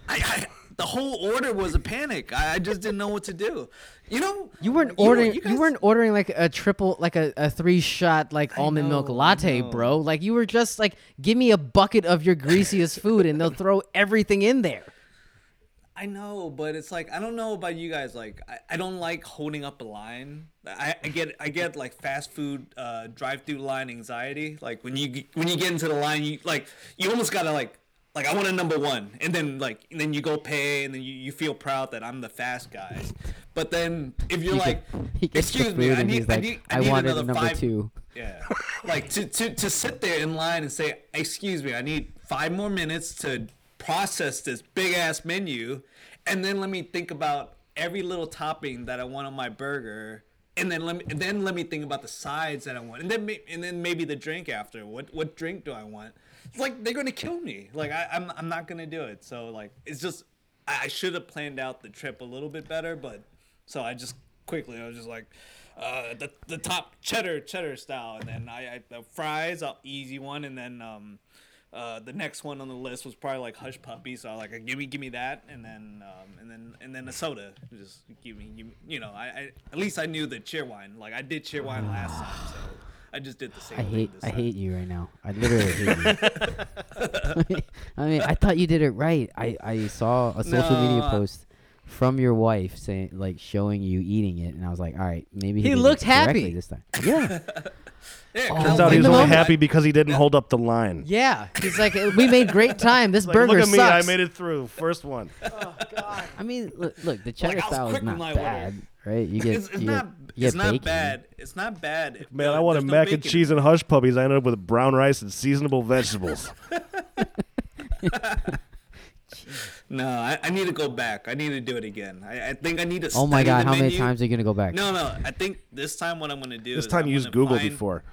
I, I, the whole order was a panic. I, I just didn't know what to do. You know, You weren't you know, ordering. You, guys- weren't ordering like a triple, like a, a three shot like I almond milk know, I latte, bro. Like you were just like, give me a bucket of your greasiest food, and they'll throw everything in there. I know, but it's like I don't know about you guys. Like I, I don't like holding up a line. I, I get I get like fast food uh, drive through line anxiety. Like when you when you get into the line, you like you almost gotta like like I want a number one, and then like and then you go pay, and then you, you feel proud that I'm the fast guy. But then if you're He like, gets excuse me, I need I need I need wanted another number five. two. Yeah. Like to, to, to sit there in line and say, excuse me, I need five more minutes to process this big ass menu. And then let me think about every little topping that I want on my burger. And then let me then let me think about the sides that I want. And then and then maybe the drink after. What what drink do I want? It's like they're gonna kill me. Like I, I'm I'm not gonna do it. So like it's just I, should have planned out the trip a little bit better, but so I just quickly I was just like uh, the the top cheddar cheddar style, and then I, I the fries, easy one, and then um, uh, the next one on the list was probably like hush puppy. So I was like give me give me that, and then um, and then and then a soda. Just give me, give me you know I, I at least I knew the Cheerwine. Like I did Cheerwine last time, so I just did the same. I thing hate this I time. hate you right now. I literally hate you. (laughs) (laughs) I mean, I thought you did it right. I I saw a social media No, I- post from your wife saying like showing you eating it, and I was like, all right, maybe He did it looked happy. this time. Yeah, (laughs) Yeah, 'cause Oh, Turns out like, he was in only moment- happy because he didn't hold up the line. Yeah, he's like, we made great (laughs) time. This Like, burger look at me, sucks. I made it through. First one. (laughs) Oh, I mean, look, look the cheddar I was style is quick with not my order. bad, right? You (laughs) get It's, it's you not. get, It's get not bad. It's not bad. Man, no, I wanted there's no mac and bacon. cheese and hush puppies. I ended up with brown rice and seasonable vegetables. No, I, I need to go back. I need to do it again. I, I think I need to. Oh my god, the how many times are you gonna go back? No, no. I think this time what I'm gonna do. this is time I'm you used Google find- before.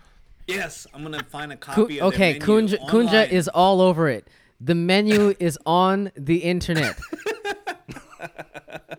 Yes, I'm gonna find a Ku- copy. of okay, their menu Kunja, Kunja is all over it. The menu (laughs) is on the internet. (laughs)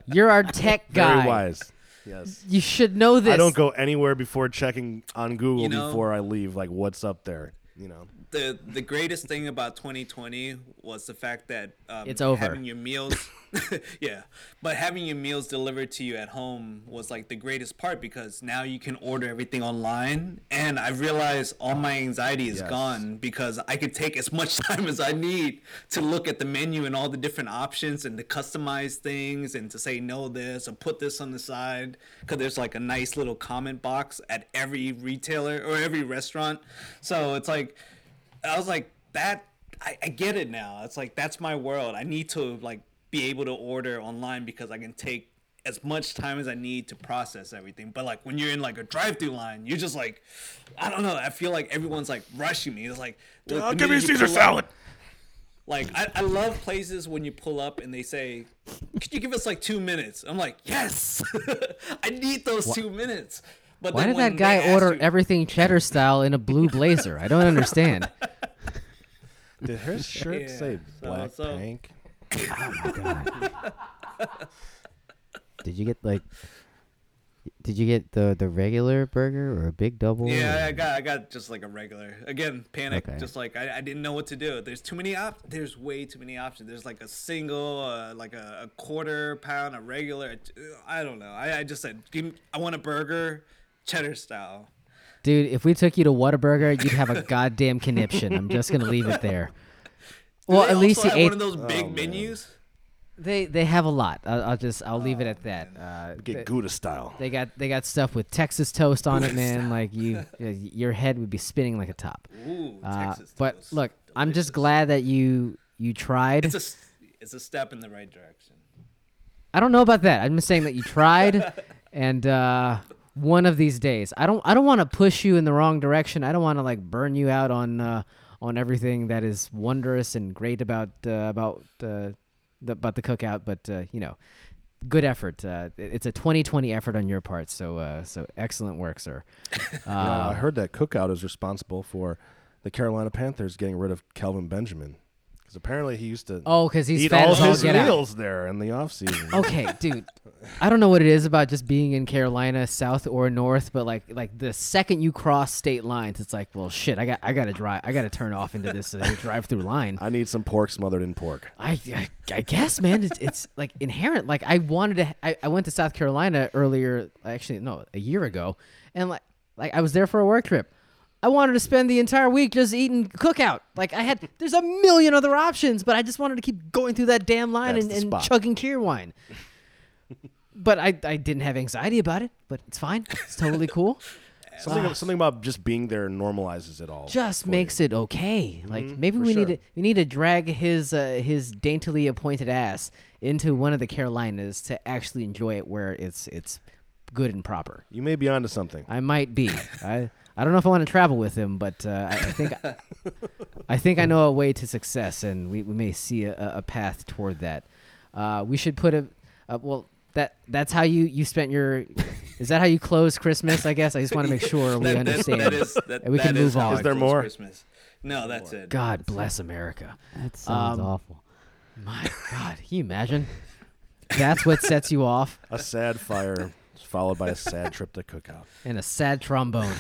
You're our tech guy. Very wise. Yes. You should know this. I don't go anywhere before checking on Google You know- before I leave. Like, what's up there? You know. The the greatest thing about 2020 was the fact that um, It's over. Having your meals, (laughs) yeah, but having your meals delivered to you at home was like the greatest part because now you can order everything online, and I realized all my anxiety is Yes. gone because I could take as much (laughs) time as I need to look at the menu and all the different options and to customize things and to say no this or put this on the side because there's like a nice little comment box at every retailer or every restaurant. So it's like I was like that. I, I get it now. It's like that's my world. I need to like be able to order online because I can take as much time as I need to process everything. But like when you're in like a drive-through line, you're just like, I don't know. I feel like everyone's like rushing me. It's like, look, the minute you pull up- like I, I love places when you pull up and they say, "Could you give us like two minutes?" I'm like, "Yes, (laughs) I need those two minutes." But Why did that guy order you- everything cheddar style in a blue blazer? I don't understand. (laughs) Did his shirt Yeah, say so- black so- tank? (laughs) Did you get like? Did you get the the regular burger or a big double? Yeah, or- I got I got just like a regular. Again, panic. Okay. Just like I, I didn't know what to do. There's too many op. There's way too many options. There's like a single, uh, like a, a quarter pound, a regular. I don't know. I, I just said, give me, I want a burger, cheddar style. Dude, if we took you to Whataburger, you'd have a (laughs) goddamn conniption. I'm just gonna leave it there. Do Well, they at least also you have ate. one of those big Oh, menus. They they have a lot. I'll, I'll just I'll leave it at that. Uh, Get they, Gouda style. they got they got stuff with Texas toast on it, man. Like you, (laughs) your head would be spinning like a top. Ooh, Uh, Texas but toast. look, I'm just glad that you you tried. It's a s- it's a step in the right direction. I don't know about that. I'm just saying that you tried, (laughs) and uh, one of these days, I don't I don't want to push you in the wrong direction. I don't want to like burn you out on uh, on everything that is wondrous and great about uh, about uh, the about the cookout. But uh, you know, good effort. Uh, it's a 2020 effort on your part. So uh, so excellent work, sir. (laughs) Uh, I heard that Cookout is responsible for the Carolina Panthers getting rid of Kelvin Benjamin. Because apparently he used to Oh, because he's eat fat all as all his get out. meals there in the off season. Okay, dude. I don't know what it is about just being in Carolina, south or north, but like like the second you cross state lines, it's like, well, shit, I got I got to drive, I got to turn off into this uh, (laughs) drive-through line. I need some pork smothered in pork. I, I, I guess, man, it's, it's like inherent. Like I wanted to, I, I went to South Carolina earlier, actually, no, a year ago, and like like I was there for a work trip. I wanted to spend the entire week just eating cookout. Like I had, there's a million other options, but I just wanted to keep going through that damn line That's and, and chugging Cheerwine. but I, I didn't have anxiety about it. But it's fine. It's totally cool. (laughs) Something something about just being there normalizes it all. just makes you. it okay. Like Mhm, maybe for we need to we need to drag his uh, his daintily appointed ass into one of the Carolinas to actually enjoy it where it's it's good and proper. You may be onto something. I might be. (laughs) I I don't know if I want to travel with him, but uh, I, I think I think I know a way to success, and we, we may see a, a path toward that. Uh, we should put a, a well. That that's how you you spent your. Is that how you close Christmas? I guess I just want to make sure we That- that- understand. that is, that, and we can that is move on. Is there more? Christmas. No, that's it. God bless America. That sounds Um, awful. My God, can you imagine? That's what sets you off, A sad fire followed by a sad trip to cookout. and a sad trombone.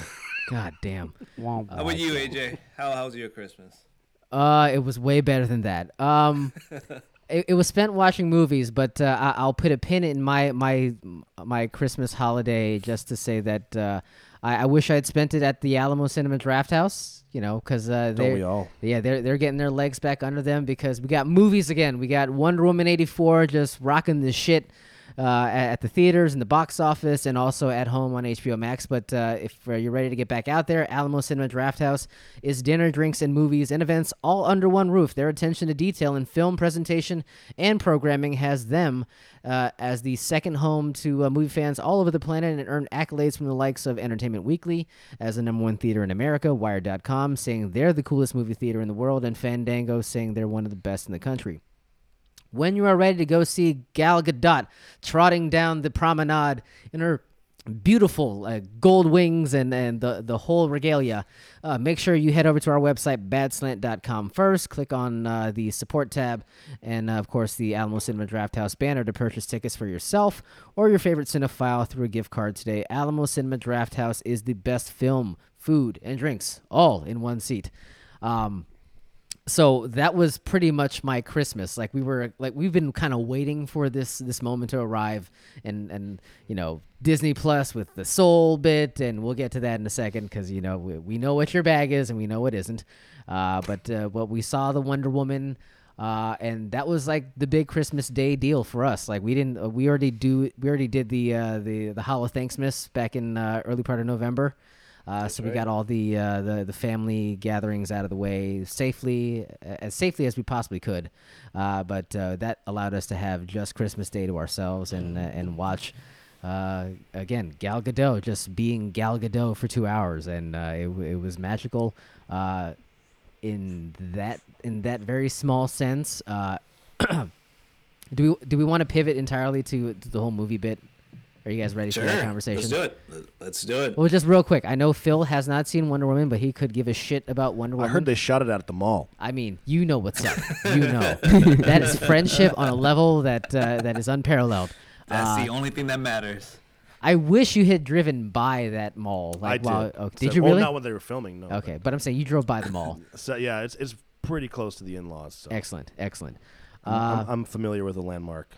God damn. How about you, AJ? How how's your Christmas? Uh, it was way better than that. Um, (laughs) it, it was spent watching movies, but uh, I, I'll put a pin in my my my Christmas holiday just to say that uh, I, I wish I had spent it at the Alamo Cinema Drafthouse. You know, because uh, Don't we they all? yeah they're they're getting their legs back under them because we got movies again. We got Wonder Woman eighty four just rocking the shit. Uh, at, the theaters and the box office, and also at home on HBO Max. But uh, if uh, you're ready to get back out there, Alamo Cinema Drafthouse is dinner, drinks, and movies and events all under one roof. Their attention to detail in film presentation and programming has them uh, as the second home to uh, movie fans all over the planet and earned accolades from the likes of Entertainment Weekly as the number one theater in America, Wired.com saying they're the coolest movie theater in the world, and Fandango saying they're one of the best in the country. When you are ready to go see Gal Gadot trotting down the promenade in her beautiful uh, gold wings and, and the, the whole regalia, uh, make sure you head over to our website, badslant.com first. Click on uh, the support tab and, uh, of course, the Alamo Cinema Drafthouse banner to purchase tickets for yourself or your favorite cinephile through a gift card today. Alamo Cinema Drafthouse is the best film, food, and drinks all in one seat. Um, so that was pretty much my christmas like we were like we've been kind of waiting for this this moment to arrive and and you know disney plus with the soul bit and we'll get to that in a second because you know we, we know what your bag is and we know what isn't uh, but uh, what we saw the wonder woman uh, and that was like the big Christmas Day deal for us. Like we didn't, uh, we already do, we already did the uh, the the Hollow Thanksmas back in uh, early part of November. Uh, so we right. got all the, uh, the the family gatherings out of the way safely, as safely as we possibly could. Uh, but uh, that allowed us to have just Christmas Day to ourselves and uh, and watch. Uh, again, Gal Gadot just being Gal Gadot for two hours, and uh, it, it was magical. Uh, in that in that very small sense, uh, (clears throat) do we do we want to pivot entirely to, to the whole movie bit? Are you guys ready Sure. for that conversation? Let's do it. Let's do it. Well, just real quick, I know Phil has not seen Wonder Woman, but he could give a shit about Wonder Woman. I heard they shot it out at the mall. I mean, you know what's up. (laughs) you know (laughs) that is friendship on a level that uh, that is unparalleled. That's Uh, the only thing that matters. I wish you had driven by that mall. Like, I while, did. oh, So- did you well, really? not when they were filming. No. okay, but I'm saying you drove by the mall. (laughs) So yeah, it's it's pretty close to the in-laws. So excellent, excellent. Uh, I'm, I'm familiar with the landmark.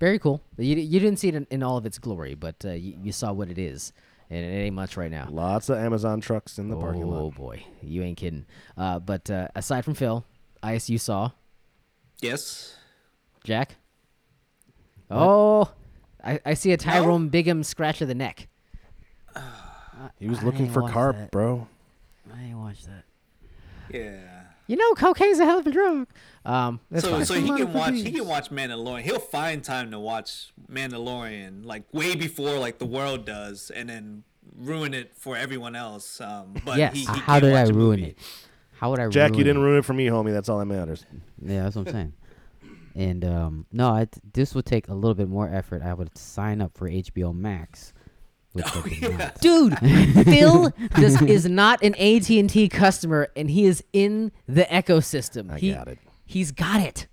Very cool. You, you didn't see it in, in all of its glory, but uh, you, you saw what it is, and it ain't much right now. Lots of Amazon trucks in the parking lot. oh boy, you ain't kidding. Uh, but uh, aside from Phil, Ice, you saw Yes. Jack. Oh, I, I see a Tyrone Biggums scratch of the neck. He was I looking for carp, that. bro. I ain't watched that. Yeah. You know, cocaine's a hell of a drug. Um, so fine. so he can watch he can watch Mandalorian. He'll find time to watch Mandalorian like way before like the world does, and then ruin it for everyone else. Um, but Yes. he, he How did I ruin it? How would I ruin it? Jack, ruin you didn't it? ruin it for me, homie. That's all that matters. Yeah, that's what I'm saying. And um, no, I t- this would take a little bit more effort. I would sign up for HBO Max. Which Oh, yeah. Dude, (laughs) Phil just is not an AT and T customer, and he is in the ecosystem. I he, got it. He's got it.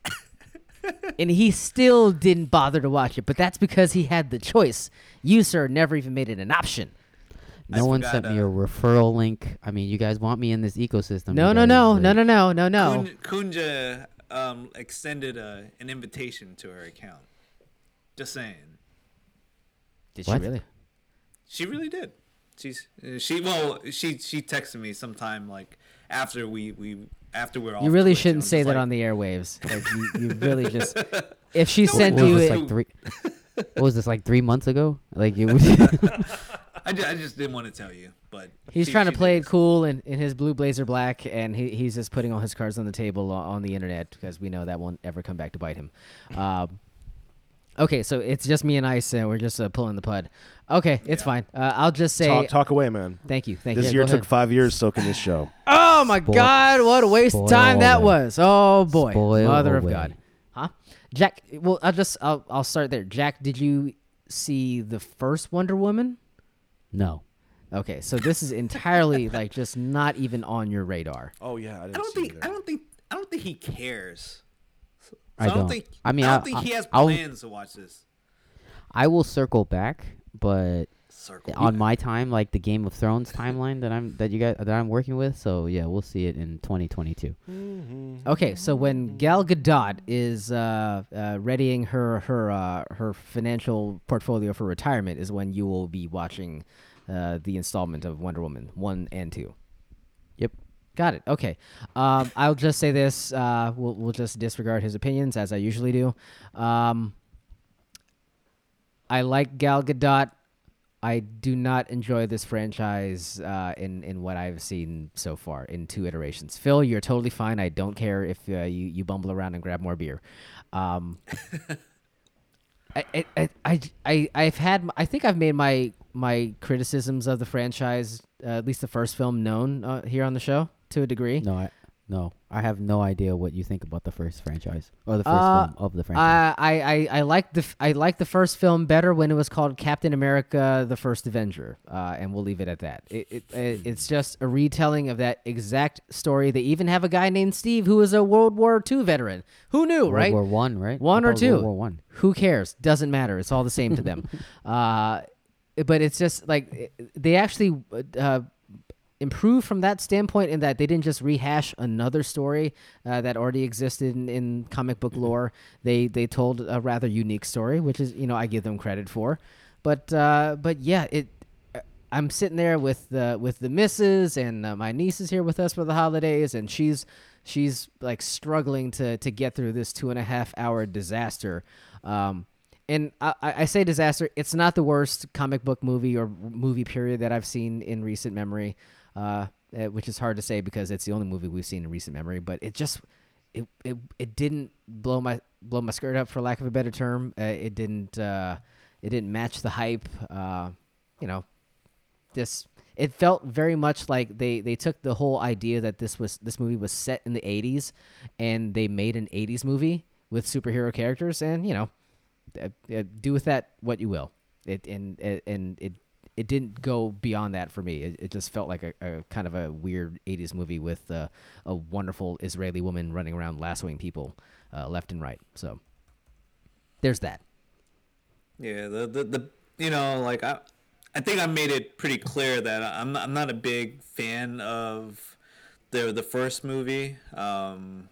and he still didn't bother to watch it, but that's because he had the choice. You, sir, never even made it an option. No I one forgot, sent me a uh, referral link. I mean, you guys want me in this ecosystem. No, no, no, no, no, no, no, no. Kunja um, extended a, an invitation to her account. Just saying. Did What? she really? She really did. She's uh, she well she she texted me sometime like after we we after we're all. You really shouldn't say that like, on the airwaves. Like you, you really just. (laughs) If she sent you, it- like three? (laughs) what was this like three months ago? Like it (laughs) was. I, ju- I just didn't want to tell you, but he's she- trying to play it cool in, in his blue blazer black, and he, he's just putting all his cards on the table on the internet because we know that won't ever come back to bite him. Um, okay, so it's just me and Ice, and we're just uh, pulling the pud. Okay, it's Yeah. fine. Uh, I'll just say Talk, talk away, man. thank you, thank you. This you. year Go took ahead. five years soaking this show. (laughs) Oh my Spoil- God! What a waste of time that spoil was. Oh boy, Spoil mother of. God, huh? Jack. Well, I'll just I'll I'll start there. Jack, did you see the first Wonder Woman? no. Okay, so this is entirely like just not even on your radar. Oh yeah, I, I didn't don't see think either. I don't think I don't think he cares. So I don't. think I mean, I don't I- think he I- has I'll- plans to watch this. I will circle back, but Circle on my time, like the Game of Thrones timeline that I'm that you guys that I'm working with. So yeah, we'll see it in 2022. Okay, so when Gal Gadot is uh, uh, readying her her uh, her financial portfolio for retirement, is when you will be watching uh, the installment of Wonder Woman one and two. Got it. Okay. Um, I'll just say this. Uh, we'll we'll just disregard his opinions as I usually do. Um, I like Gal Gadot. I do not enjoy this franchise uh, in in what I've seen so far in two iterations. Phil, you're totally fine. I don't care if uh, you you bumble around and grab more beer. Um, I, I, I, I, I, I've had. I think I've made my my criticisms of the franchise, uh, at least the first film, known uh, here on the show to a degree. No, I no, I have no idea what you think about the first franchise or the first Uh, film of the franchise. I, I, I, like the I like the first film better when it was called Captain America: The First Avenger, uh, and we'll leave it at that. It, it, it it's just a retelling of that exact story. They even have a guy named Steve who is a World War II veteran. Who knew, World right? War One, right? One or was World two. War One. Who cares? Doesn't matter. It's all the same to them. (laughs) uh, but it's just like they actually uh, improved from that standpoint in that they didn't just rehash another story uh, that already existed in, in comic book lore. They they told a rather unique story, which is you know I give them credit for. But uh, but yeah, it. I'm sitting there with the with the missus and uh, my niece is here with us for the holidays, and she's she's like struggling to to get through this two and a half hour disaster. Um, and I, I I say disaster. It's not the worst comic book movie or movie period that I've seen in recent memory, uh, eh, which is hard to say because it's the only movie we've seen in recent memory. But it just it it, it didn't blow my blow my skirt up for lack of a better term. Uh, it didn't uh, it didn't match the hype. Uh, you know, this it felt very much like they they took the whole idea that this was this movie was set in the 80s and they made an 80s movie with superhero characters and you know uh, uh, do with that what you will it and and- and it it didn't go beyond that for me it, it just felt like a, a kind of a weird 80s movie with uh, a wonderful israeli woman running around lassoing people uh, left and right so there's that Yeah, the, the the you know like I I think I made it pretty clear that I'm not, I'm not a big fan of the the first movie. Um,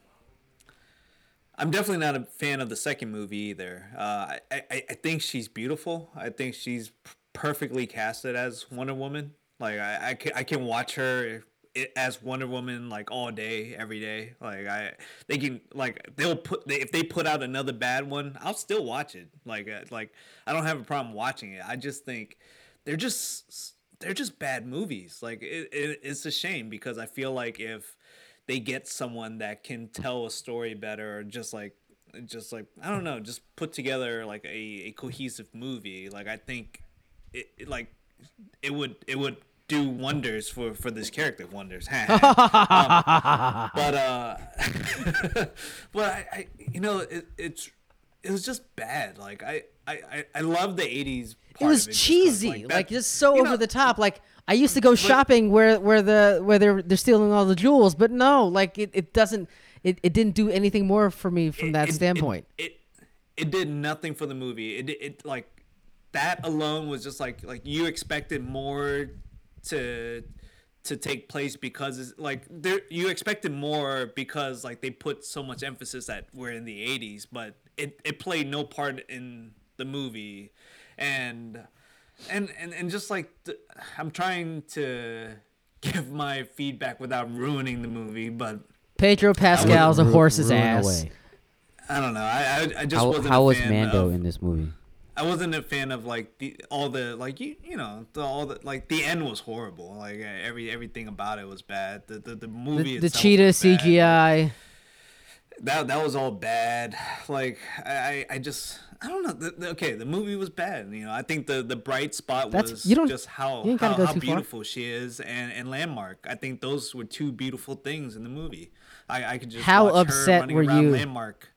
I'm definitely not a fan of the second movie either. Uh, I, I I think she's beautiful. I think she's perfectly casted as Wonder Woman. Like I I can, I can watch her as Wonder Woman like all day, every day. Like I, they can like they'll put they, if they put out another bad one, I'll still watch it. Like uh, like I don't have a problem watching it. I just think they're just they're just bad movies. Like it, it it's a shame because I feel like if they get someone that can tell a story better, or just like just like I don't know, just put together like a, a cohesive movie. Like I think it, it like it would it would do wonders for for this character wonders (laughs) um, but uh (laughs) but I, I you know it, it's it was just bad like i i i, love the 80s it was 'cause, cheesy, like, like, just so over know, the top. Like I used to go shopping where where the where they're they're stealing all the jewels, but no, like it, it doesn't it, it didn't do anything more for me from it- that it- it- standpoint. It, it did nothing for the movie. It it like that alone was just like like you expected more to to take place because it's like there you expected more because like they put so much emphasis that we're in the 80s but it, it played no part in the movie and and and, and just like the, i'm trying to give my feedback without ruining the movie but Pedro Pascal's a Ru- horse's ass. away. i don't know i i, I just How, wasn't how a was Mando of- in this movie? I wasn't a fan of like the all the like you you know the, all the like the end was horrible like every everything about it was bad the the, the movie The, the cheetah. CGI. that that was all bad like I I, just I don't know the, okay the movie was bad you know I think the the bright spot That's- was you don't- just how you how, how too far. beautiful she is and and landmark I think those were two beautiful things in the movie I I could just How watch her upset running were around you? landmark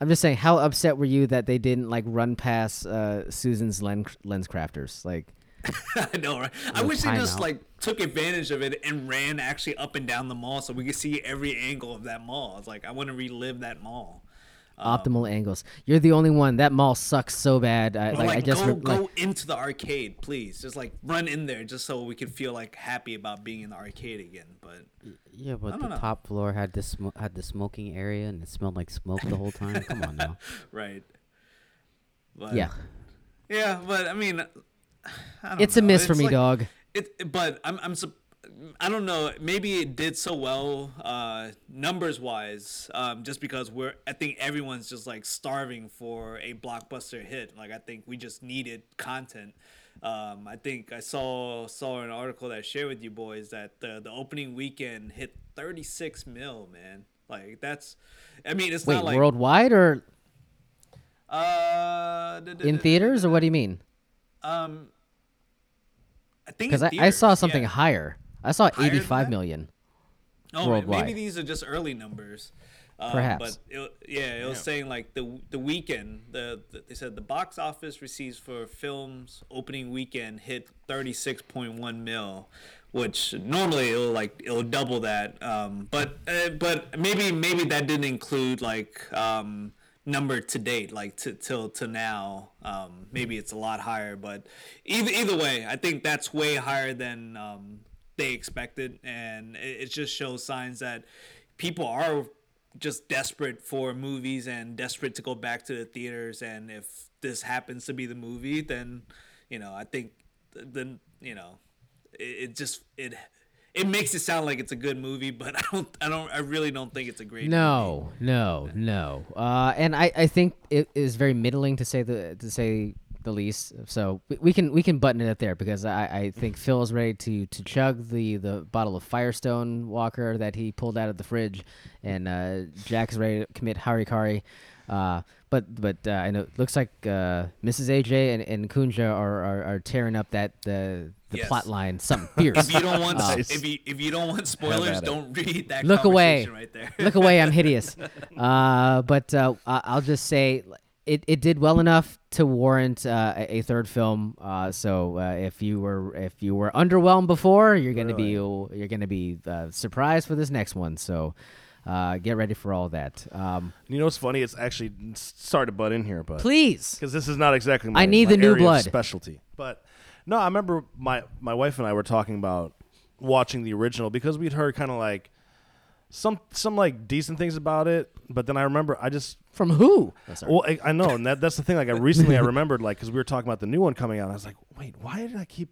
I'm just saying, how upset were you that they didn't like run past uh, Susan's lens, LensCrafters? Like, (laughs) I know, right? I wish they just timeout. like took advantage of it and ran actually up and down the mall so we could see every angle of that mall. It's like I want to relive that mall. Um, optimal angles. You're the only one. That mall sucks so bad. I, like, like, I just go re- like, go into the arcade, please. Just like run in there, just so we could feel like happy about being in the arcade again. But Yeah, but the know. top floor had this smo- had the smoking area and it smelled like smoke the whole time. Come on now. (laughs) right. But, yeah, Yeah, but I mean, I don't it's a know. miss for It's me, like- dog. It, but I'm, I'm, sup- I don't know. Maybe it did so well, uh, numbers wise, um, just because we're. I think everyone's just like starving for a blockbuster hit. Like I think we just needed content. Um, I think I saw saw an article that I shared with you boys that the the opening weekend hit 36 mil, man. Like that's. I mean, it's Wait, not like worldwide or uh, in theaters, or what do you mean? Um, I think Because in I, I saw something yeah. higher. I saw Higher than 85 that? million. Oh, worldwide. maybe these are just early numbers. Um, Perhaps. but it, yeah, it was saying like the the weekend. The, the they said the box office receipts for films opening weekend hit thirty six point one mil, which normally it'll like it'll double that. Um, but uh, but maybe maybe that didn't include like um number to date like to till to now um maybe it's a lot higher but either either way i think that's way higher than um they expected and it, it just shows signs that people are just desperate for movies and desperate to go back to the theaters and if this happens to be the movie then you know i think th- then you know it, it just it it makes it sound like it's a good movie but (laughs) i don't i don't i really don't think it's a great movie. No, no, no. Uh, and I, I think it is very middling to say the to say the least. So we- we can we can button it up there because I, I think Phil is ready to to chug the the bottle of Firestone Walker that he pulled out of the fridge, and uh, Jack is ready to commit harikari. Uh, but but uh, I know it looks like uh, Mrs. AJ and, and Kunja are, are, are tearing up that the the Yes. plot line (laughs) something fierce. if you don't want Nice. if you if you don't want spoilers don't read that Look away. right there Look away, I'm hideous. (laughs) Uh, but uh, I'll just say it, it did well enough to warrant uh, a, a third film. Uh, so uh, if you were if you were underwhelmed before, you're gonna be you're gonna be uh, surprised for this next one. So uh, get ready for all that. Um, You know what's funny? It's actually sorry to butt in here, but please, because this is not exactly my, I need the new blood. specialty. But no, I remember my my wife and I were talking about watching the original because we'd heard kind of like some some like decent things about it, but then I remember I just from who? Oh, sorry. well I, I know, and that that's the thing. Like I recently I (laughs) remembered like because we were talking about the new one coming out, and I was like, wait, why did I keep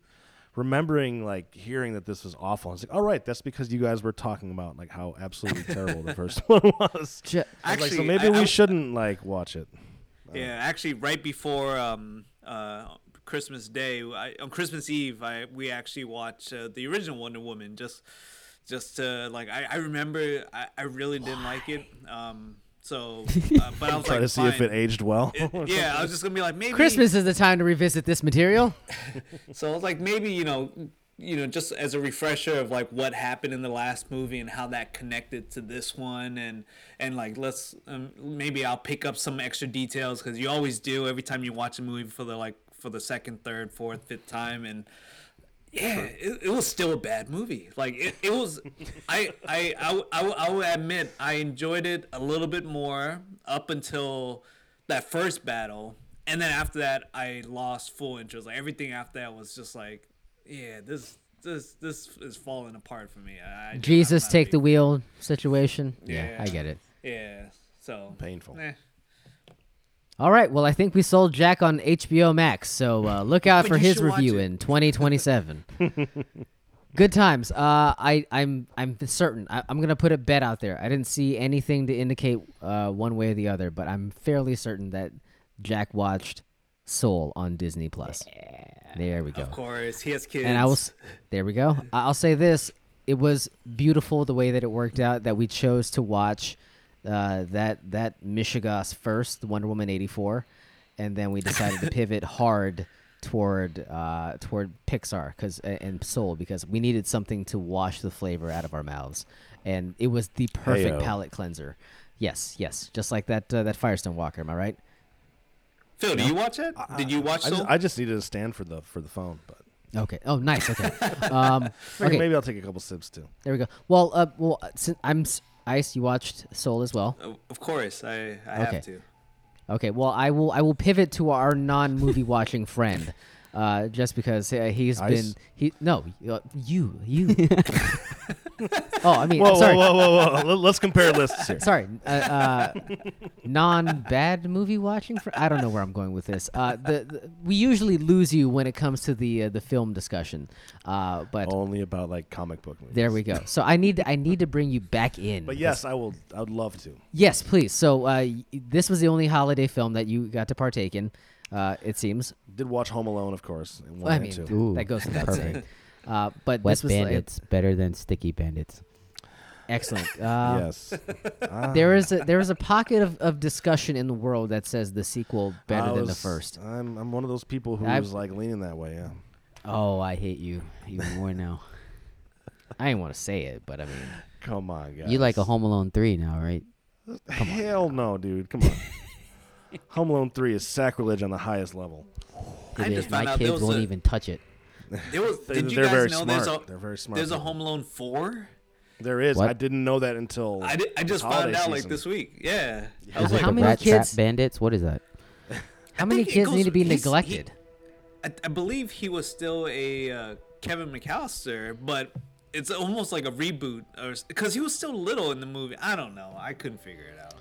remembering like hearing that this was awful? I was like, all right, that's because you guys were talking about like how absolutely (laughs) terrible the first (laughs) one was. Ju- I was like, so Actually, maybe I- we I- shouldn't like watch it. Yeah, actually, right before um, uh, Christmas Day, I, on Christmas Eve, I we actually watched uh, the original Wonder Woman. Just, just to like, I, I remember I, I really didn't like it. Um, so, (laughs) uh, but I was Try like, to see if it aged well. It- yeah, I was just gonna be like, maybe Christmas is the time to revisit this material. (laughs) So I was like, maybe you know, you know, just as a refresher of like what happened in the last movie and how that connected to this one, and and like let's um, maybe I'll pick up some extra details because you always do every time you watch a movie for the like for the second, third, fourth, fifth time, and Yeah, it, it was still a bad movie. Like it, it was. (laughs) I I I I will admit I enjoyed it a little bit more up until that first battle, and then after that I lost full interest. Like everything after that was just like, yeah, this this this is falling apart for me. I, I- Jesus take the wheel situation. Yeah, Yeah. I get it. Yeah, so Painful. eh. All right. Well, I think we sold Jack on HBO Max, so uh, (laughs) look out for his review in 2027. (laughs) Good times. Uh, I I'm I'm certain. I, I'm gonna put a bet out there. I didn't see anything to indicate uh, one way or the other, but I'm fairly certain that Jack watched Soul on Disney Plus. There we go. Of course, he has kids. And I was there. We go. (laughs) I'll say this: it was beautiful the way that it worked out. That we chose to watch uh, that that mishegas first, Wonder Woman eighty four, and then we decided to (laughs) pivot hard toward uh, toward Pixar because and Soul because we needed something to wash the flavor out of our mouths, and it was the perfect Heyo. palate cleanser. Yes, yes, just like that uh, that Firestone Walker. Am I right? Phil, do you watch it? Did you watch I just, I just needed a stand for the for the phone, but Okay. Oh, nice. Okay. (laughs) Um, okay. maybe I'll take a couple sips too. There we go. Well, uh, well, uh, I'm s- Ice. You watched Soul as well. Uh, of course, I, I Okay. have to. Okay. Well, I will. I will pivot to our non-movie watching friend, (laughs) uh, just because uh, he's Ice? been he. No, uh, you, you. (laughs) (laughs) oh, I mean, Whoa, sorry. whoa, whoa, whoa, whoa! Let- Let's compare lists here. (laughs) Sorry, uh, uh, non-bad movie watching. For, I don't know where I'm going with this. Uh, the, the we usually lose you when it comes to the uh, the film discussion, uh, but Only about like comic book movies. there we go. So I need I need to bring you back in. But yes, I will. I would love to. Yes, please. So uh, this was the only holiday film that you got to partake in. Uh, it seems. Did watch Home Alone, of course. and Well, I mean, and two. That goes without perfect. saying. Uh, but Wet this was like- bandits better than sticky bandits. excellent. (laughs) Uh, yes. Ah. (laughs) There is a there is a pocket of, of discussion in the world that says the sequel better I than the first. I'm I'm one of those people who I've- was like leaning that way. Yeah. Oh, I hate you even more now. I didn't want to say it, but I mean, Come on, guys. You like a Home Alone three now, right? Hell no, dude. Come on. (laughs) Home Alone three is sacrilege on the highest level. I It is. just My out kids won't a- even touch it. There was. (laughs) They, Did you they're guys very know smart. there's a they're very smart. there's a. Home Alone four? There is. What? I didn't know that until I, did, I just found holiday out like this week. Yeah. I was like, how many Rat kids- Trap Bandits? What is that? how many think it kids need to be he's- he- neglected? I, I believe he was still a uh, Kevin McAllister, but it's almost like a reboot, or because he was still little in the movie. I don't know. I couldn't figure it out.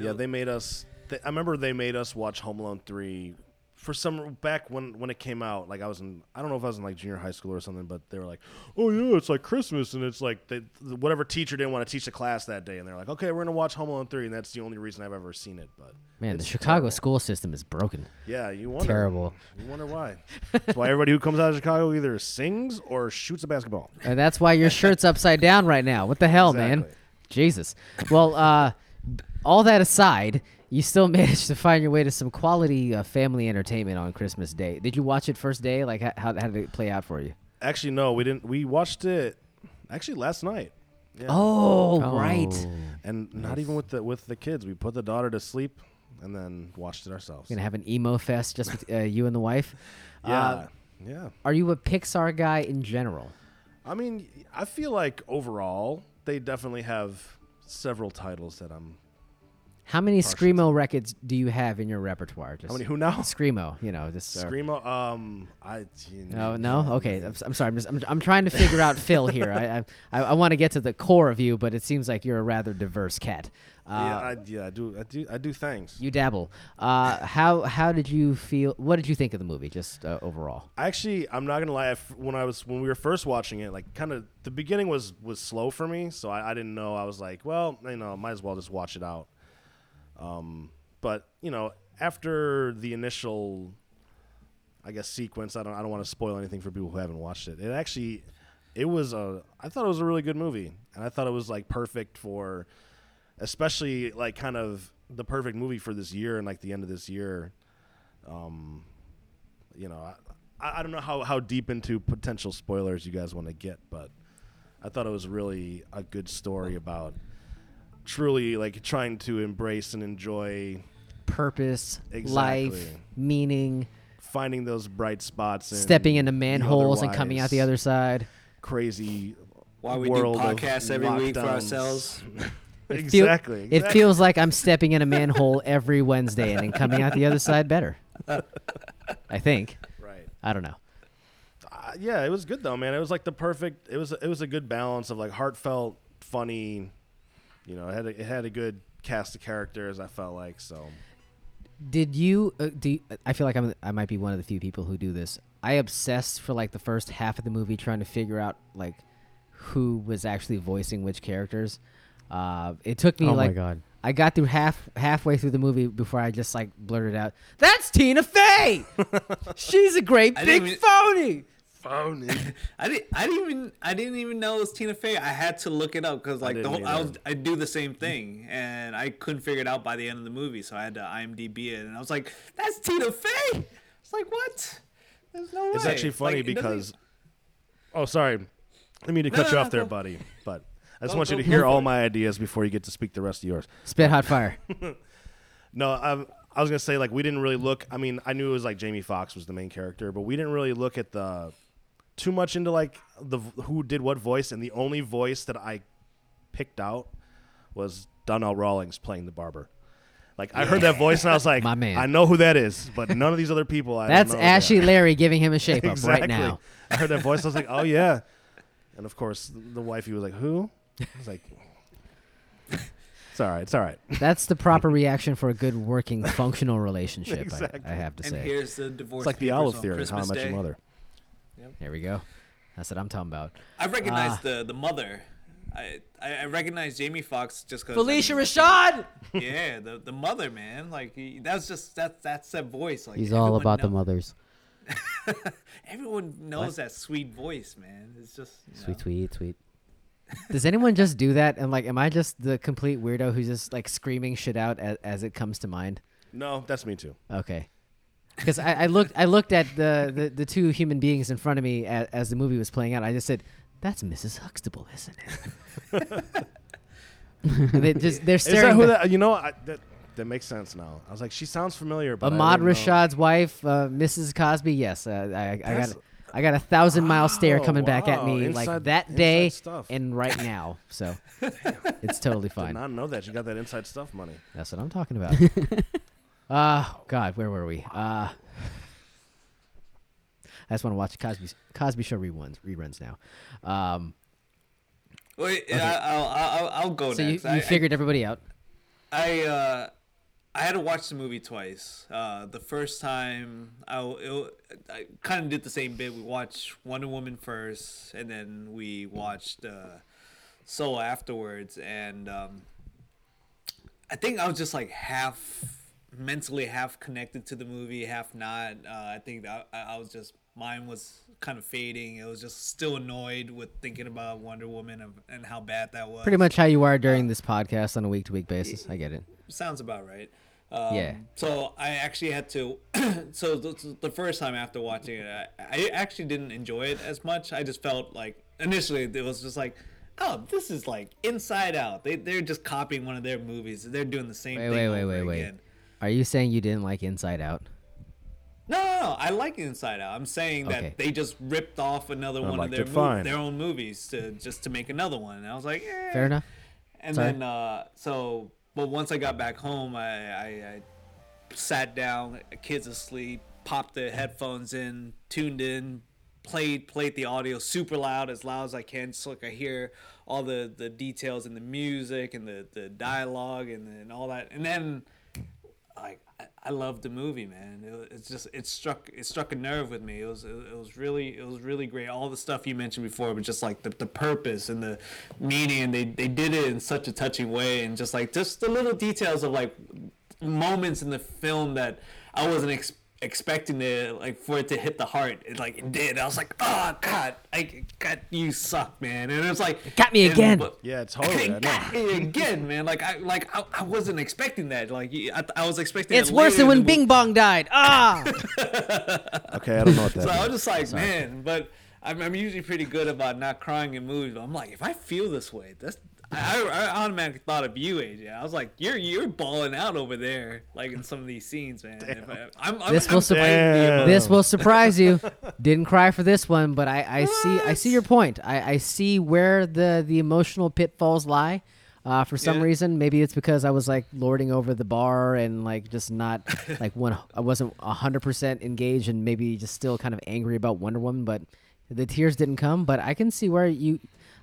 Yeah, they made us. They, I remember they made us watch Home Alone three for some back when when it came out. Like I was in, I don't know if I was in like junior high school or something, but they were like, "Oh yeah, it's like Christmas," and it's like they, whatever teacher didn't want to teach the class that day, and they're like, "Okay, we're gonna watch Home Alone three," and that's the only reason I've ever seen it. But Man, the Chicago terrible. school system is broken. Yeah, you wonder. Terrible. You wonder why. That's why everybody who comes out of Chicago either sings or shoots a basketball. And that's why your shirt's upside down right now. What the hell, man? Jesus. Well, uh, all that aside, you still (laughs) managed to find your way to some quality uh, family entertainment on Christmas Day. Did you watch it first day? Like, how, how, how did it play out for you? Actually, no, we didn't. We watched it actually last night. Yeah. Oh, right. and not even with the with the kids. We put the daughter to sleep and then watched it ourselves. Gonna have an emo fest just with (laughs) uh, you and the wife. yeah, Uh, yeah. are you a Pixar guy in general? I mean, I feel like overall they definitely have several titles that I'm. How many screamo records do you have in your repertoire? Just How many? Who now? (laughs) screamo? You know, just uh, Screamo. Um, I. No, no. Okay, I'm, I'm sorry. I'm, just, I'm, I'm trying to figure out Phil (laughs) here. I I, I want to get to the core of you, but it seems like you're a rather diverse cat. Uh, yeah, I, yeah, I do. I do. I do things. you dabble. Uh, how how did you feel? What did you think of the movie, just uh, overall? Actually, I'm not gonna lie. When I was when we were first watching it, like kind of the beginning was was slow for me, so I, I didn't know. I was like, well, you know, might as well just watch it out. Um, but you know, after the initial, I guess sequence, I don't I don't want to spoil anything for people who haven't watched it. It actually, it was a I thought it was a really good movie, and I thought it was like perfect for, especially like kind of the perfect movie for this year and like the end of this year. Um, you know, I, I don't know how, how deep into potential spoilers you guys want to get, but I thought it was really a good story about truly like trying to embrace and enjoy Purpose, Exactly. life, meaning. finding those bright spots, and Stepping into manholes and coming out the other side. Crazy Why we do world of podcasts every week for ourselves. (laughs) It feel- exactly. It feels like I'm stepping in a manhole every Wednesday and then coming out the other side better. I think. right. I don't know. Uh, yeah, it was good though, man. It was like the perfect. It was it was a good balance of like heartfelt, funny. You know, it had a, it had a good cast of characters. I felt like so. Did you? Uh, do you- I feel like I'm. I might be one of the few people who do this. I obsessed for like the first half of the movie trying to figure out like who was actually voicing which characters. Uh, it took me Oh my like god. I got through half halfway through the movie before I just like blurted out, "That's Tina Fey. (laughs) She's a great I big even- phony." Phony. (laughs) I didn't. I didn't even. I didn't even know it was Tina Fey. I had to look it up because like the didn't whole. I was. I do the same thing, and I couldn't figure it out by the end of the movie. So I had to IMDb it, and I was like, "That's Tina Fey." It's like what? There's no way. It's actually funny Like, it doesn't- because. Oh, sorry. I mean to No, cut no, you no, off there, go. buddy. But I just Go- want you to hear all my ideas before you get to speak the rest of yours. Spit hot fire. (laughs) No, I, I was gonna say like we didn't really look. I mean, I knew it was like Jamie Foxx was the main character, but we didn't really look at the too much into like the who did what voice, and the only voice that I picked out was Donnell Rawlings playing the barber. Like I heard that voice and I was like, (laughs) My man. I know who that is, but none of these other people. I don't That's know who they Ashy are. Larry giving him a (laughs) shape up right now. I heard that voice. I was like, oh yeah, and of course the wifey was like, who? I was like, it's all right. It's all right. (laughs) That's the proper reaction for a good working functional relationship. I- Exactly. I, have to And say. here's the divorce. It's like the papers olive on theory. How I Christmas met Day. your mother. There we go. That's what I'm talking about. I recognize Ah. the the mother. I, I I recognize Jamie Foxx just because Phylicia Rashad. (laughs) Yeah, the the mother man. Like he, that's just that's that's that voice. Like He's all everyone about the mothers. (laughs) Everyone knows that sweet voice, man. It's just you know. Sweet, sweet, sweet. (laughs) Does anyone just do that? And like, am I just the complete weirdo who's just like screaming shit out as, as it comes to mind? No, that's me too. Okay. Because I, I looked, I looked at the, the, the two human beings in front of me as, as the movie was playing out. I just said, "That's Mrs. Huxtable, isn't it?" (laughs) they just they're Is that who that? You know, I, that that makes sense now. I was like, she sounds familiar, but Ahmad didn't know. Rashad's wife, uh, Mrs. Cosby. Yes, uh, I, I got I got a thousand mile stare Wow, coming back at wow, me like that day stuff. and right now. So (laughs) it's totally fine. Did not know that. You got that inside stuff money. That's what I'm talking about. (laughs) uh God, where were we? Uh (laughs) I just want to watch Cosby Cosby Show reruns reruns now. Um, Wait, I, I'll, I'll I'll go so you, next. you I, I- figured everybody out. I uh, I had to watch the movie twice. Uh, the first time I, it, I kind of did the same bit. We watched Wonder Woman first, and then we watched uh, Solo afterwards. And um, I think I was just like half mentally half connected to the movie, half not. Uh, I think I, I was just mine was kind of fading. It was just still annoyed with thinking about Wonder Woman and, and how bad that was. Pretty much how you are during this podcast on a week to week basis. I get it. sounds about right. Um, Yeah. So I actually had to. (coughs) so the, the first time after watching it, I, I actually didn't enjoy it as much. I just felt like initially it was just like, oh, this is like Inside Out. They they're just copying one of their movies. They're doing the same Wait, thing wait, over wait, wait, wait. Again. Are you saying you didn't like Inside Out? No, no, no, I like Inside Out. I'm saying that Okay. they just ripped off another one of their it mov- fine. their own movies to just to make another one. And I was like, eh. Fair enough. And Sorry. then uh, so, but once I got back home, I, I, I sat down, kids asleep, popped the headphones in, tuned in, played played the audio super loud, as loud as I can, so like I hear all the the details and the music and the the dialogue and and all that. And then like I, I loved the movie, man. It, it's just it struck it struck a nerve with me. It was it, it was really it was really great. All the stuff you mentioned before, but just like the, the purpose and the meaning, they they did it in such a touching way, and just like just the little details of like moments in the film that I wasn't ex- expecting it like for it to hit the heart. It like it did. I was like, oh god, I God, you suck, man. And it was like got me and- again. but- Yeah, totally. I it got me again, man. Like I like I, I wasn't expecting that. Like I, I was expecting. It's it worse than when. Bing Bong died. (laughs) Ah! Okay, I don't know what that So I was just like, man, but I'm, I'm usually pretty good about not crying in movies. But I'm like, if I feel this way, that's I, I automatically thought of you, AJ. I was like, you're you're balling out over there, like in some of these scenes, man. If I, I'm, I'm, This I'm will fighting the This will (laughs) surprise you. Didn't cry for this one, but I, I see I see your point. I, I see where the, the emotional pitfalls lie. Uh, for some Yeah. reason, maybe it's because I was like lording over the bar and like just not (laughs) like one. I wasn't hundred percent engaged and maybe just still kind of angry about Wonder Woman. But the tears didn't come. But I can see where you,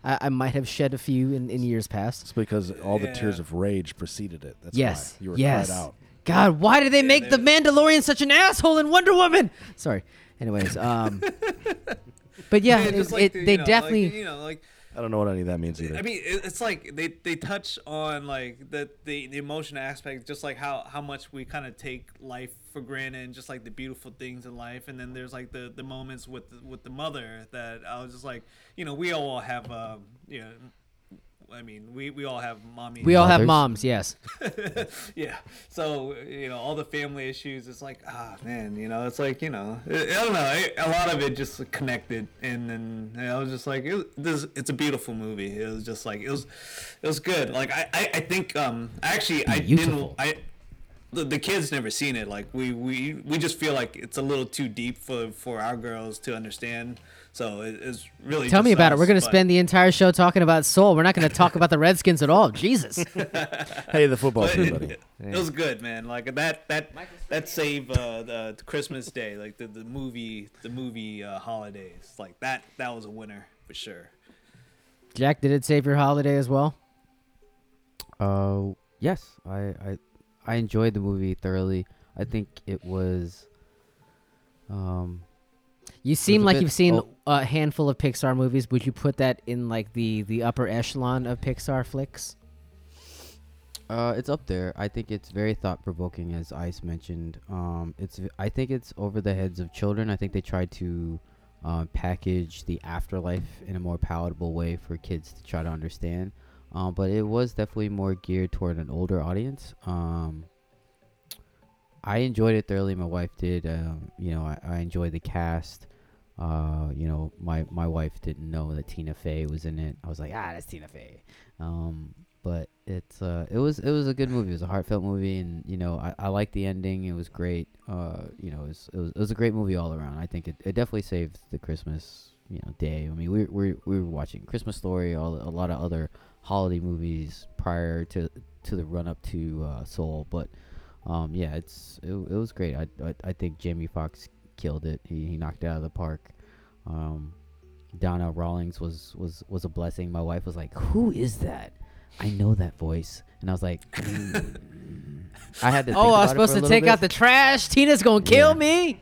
I, I might have shed a few in, in years past. It's because all the tears of rage preceded it. That's yes, why you were yes. cried out. God, why did they make the they- Mandalorian such an asshole in Wonder Woman? Sorry. Anyways, um, (laughs) but yeah, Yeah, it, just it- the- they you know, like, definitely. you know, like I don't know what any of that means either. I mean, it's like they, they touch on like the, the the emotion aspect, just like how how much we kind of take life for granted, and just like the beautiful things in life. And then there's like the the moments with the, with the mother that I was just like, you know, we all have, um, you know. I mean, we, we all have mommy. we all have moms, yes. (laughs) yeah. So you know, all the family issues. It's like, ah, man. You know, it's like you know, I, don't know. A lot of it just connected, and then you know, I was just like, it, this. It's a beautiful movie. It was just like it was, it was good. Like I, I, I think, um, actually, I didn't. I. The, the kids never seen it. Like we, we, we just feel like it's a little too deep for, for our girls to understand. So it, it's really. Tell me just about it. We're going to but- spend the entire show talking about Soul. We're not going to talk about the Redskins at all. Jesus. (laughs) hey, the football But team, buddy. it- it was good, man. Like that that that save uh, the, the Christmas Day, like the, the movie the movie uh, holidays, like that that was a winner for sure. Jack, did it save your holiday as well? Uh, yes, I, I, I enjoyed the movie thoroughly. I think it was, um, You seem like bit- you've seen oh. a handful of Pixar movies. Would you put that in like the the upper echelon of Pixar flicks? Uh, it's up there. I think it's very thought provoking, as Ice mentioned. Um, it's I think it's over the heads of children. I think they tried to uh, package the afterlife in a more palatable way for kids to try to understand. Um, but it was definitely more geared toward an older audience. Um, I enjoyed it thoroughly. My wife did. Um, you know, I, I enjoyed the cast. Uh, you know, my my wife didn't know that Tina Fey was in it. I was like, ah, that's Tina Fey. Um, but it's uh, it was it was a good movie. It was a heartfelt movie, and you know, I, I liked the ending. It was great. Uh, you know, it was, it was it was a great movie all around. I think it, it definitely saved the Christmas you know day. I mean, we we we were watching Christmas Story, all a lot of other holiday movies prior to to the run up to uh, Soul, but um, yeah, it's it, it was great. I, I I think Jamie Foxx killed it. He he knocked it out of the park. Um, Donnell Rawlings was was was a blessing. My wife was like, "Who is that?" I know that voice, and I was like, "Mm." (laughs) I had to. Oh, I was supposed to take out the trash. Tina's gonna kill Yeah. me.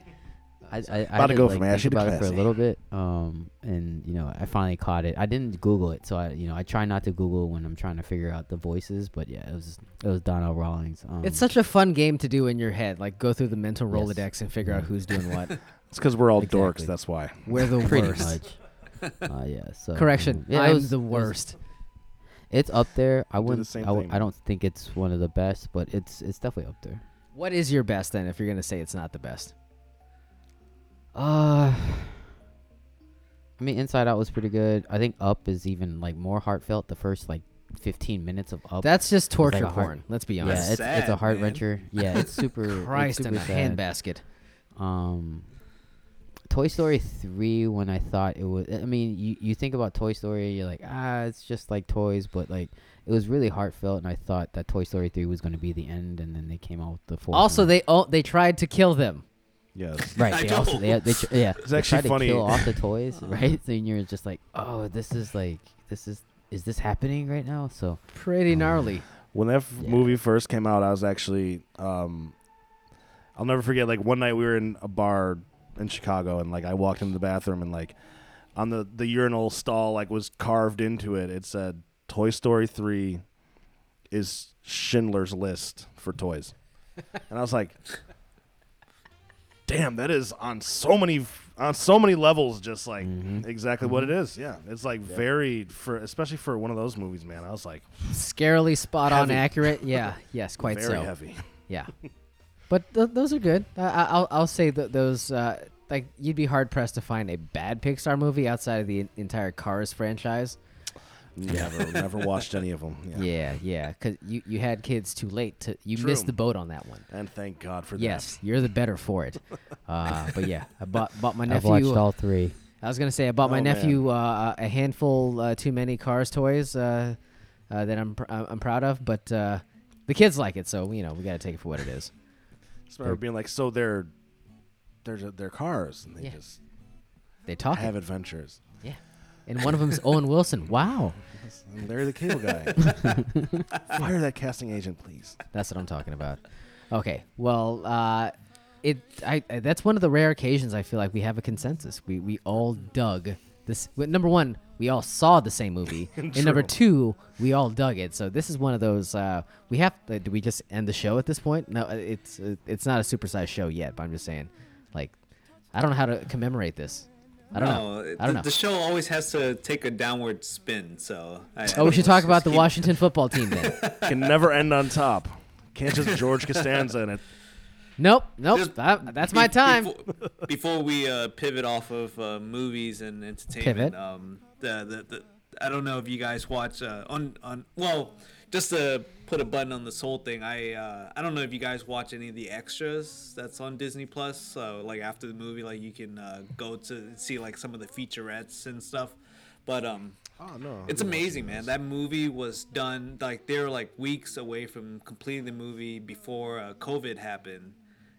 I, I, I About had to go like, from think ashy to about it for a little bit, um, and you know, I finally caught it. I didn't Google it, so I, you know, I try not to Google when I'm trying to figure out the voices. But yeah, it was it was Donnell Rawlings. Um, It's such a fun game to do in your head, like go through the mental Yes. Rolodex and figure out who's doing what. (laughs) It's because we're all dorks. That's why. We're the (laughs) pretty worst. much. uh, yeah. So Correction, um, yeah, I'm was- the it was- worst. It's up there. I wouldn't. same I, w- thing, I don't think it's one of the best, but it's it's definitely up there. What is your best then? If you're gonna say it's not the best, Uh, I mean, Inside Out was pretty good. I think Up is even like more heartfelt. The first like 15 minutes of Up. that's just like torture heart- porn. Let's be yeah, honest. it's it's a sad, heart man. wrencher. Yeah, it's (laughs) super. it's Christ in super a sad. handbasket. Um, Toy Story three. When I thought it was, I mean, you you think about Toy Story, you're like, ah, it's just like toys, but like it was really heartfelt, and I thought that Toy Story three was going to be the end, and then they came out with the fourth. Also, one. they oh, they tried to kill them. Yes. (laughs) Right. I They also they, they tr- yeah. It's they actually tried funny. to kill off the (laughs) toys, right? So you're just like, oh, this is like this is is this happening right now? So Pretty gnarly. When that f- Yeah. movie first came out, I was actually, um, I'll never forget. Like one night we were in a bar in Chicago, and like I walked into the bathroom, and like on the the urinal stall, like was carved into it. It said Toy Story three is Schindler's List for toys, and I was like, damn, that is on so many on so many levels, just like Mhm. exactly what it is. Yeah, it's like very for especially for one of those movies, man. I was like Scarily spot on accurate. (laughs) Yeah. Yes. Quite very so. heavy. (laughs) Yeah. But th- those are good. Uh, I- I'll I'll say that those uh, like you'd be hard pressed to find a bad Pixar movie outside of the en- entire Cars franchise. Never, never watched any of them. (laughs) Yeah. Yeah, yeah, because you you had kids too late to you True. missed the boat on that one. And thank God for that Yes, you're the better for it. (laughs) Uh, but yeah, I bought bought my nephew. I've nephew. watched all three. I was gonna say I bought my Oh, man. nephew uh, a handful uh, too many Cars toys uh, uh, that I'm pr- I'm proud of, but uh, the kids like it, so you know we got to take it for what it is. that. Just remember being like, so they're they're they're cars, and they Yeah. just They talk, have adventures. And one of them is Owen Wilson. Wow, And Larry the Cable Guy. (laughs) Fire that casting agent, please. that's what I'm talking about. Okay, well, uh, it I, I that's one of the rare occasions I feel like we have a consensus. We we all dug this. well, Number one, we all saw the same movie, (laughs) and number two, we all dug it. So this is one of those. Uh, we have. Uh, do we just end the show at this point? No, uh, it's uh, it's not a supersized show yet. But I'm just saying, like, I don't know how to commemorate this. I don't know. I don't the, know. The show always has to take a downward spin, so. I, Oh, we should talk about the keep- Washington football team then. (laughs) Can never end on top. Can't just George Costanza in it. nope, nope. Just that- that's Be- my time. Before, before we uh, pivot off of uh, movies and entertainment, Pivot. um, the, the the I don't know if you guys watch uh, on on well, just to put a button on this whole thing. I uh, I don't know if you guys watch any of the extras that's on Disney Plus. So like after the movie, like you can uh, go to see like some of the featurettes and stuff. But um, Oh no. it's amazing, man. That movie was done like they were like weeks away from completing the movie before uh, COVID happened,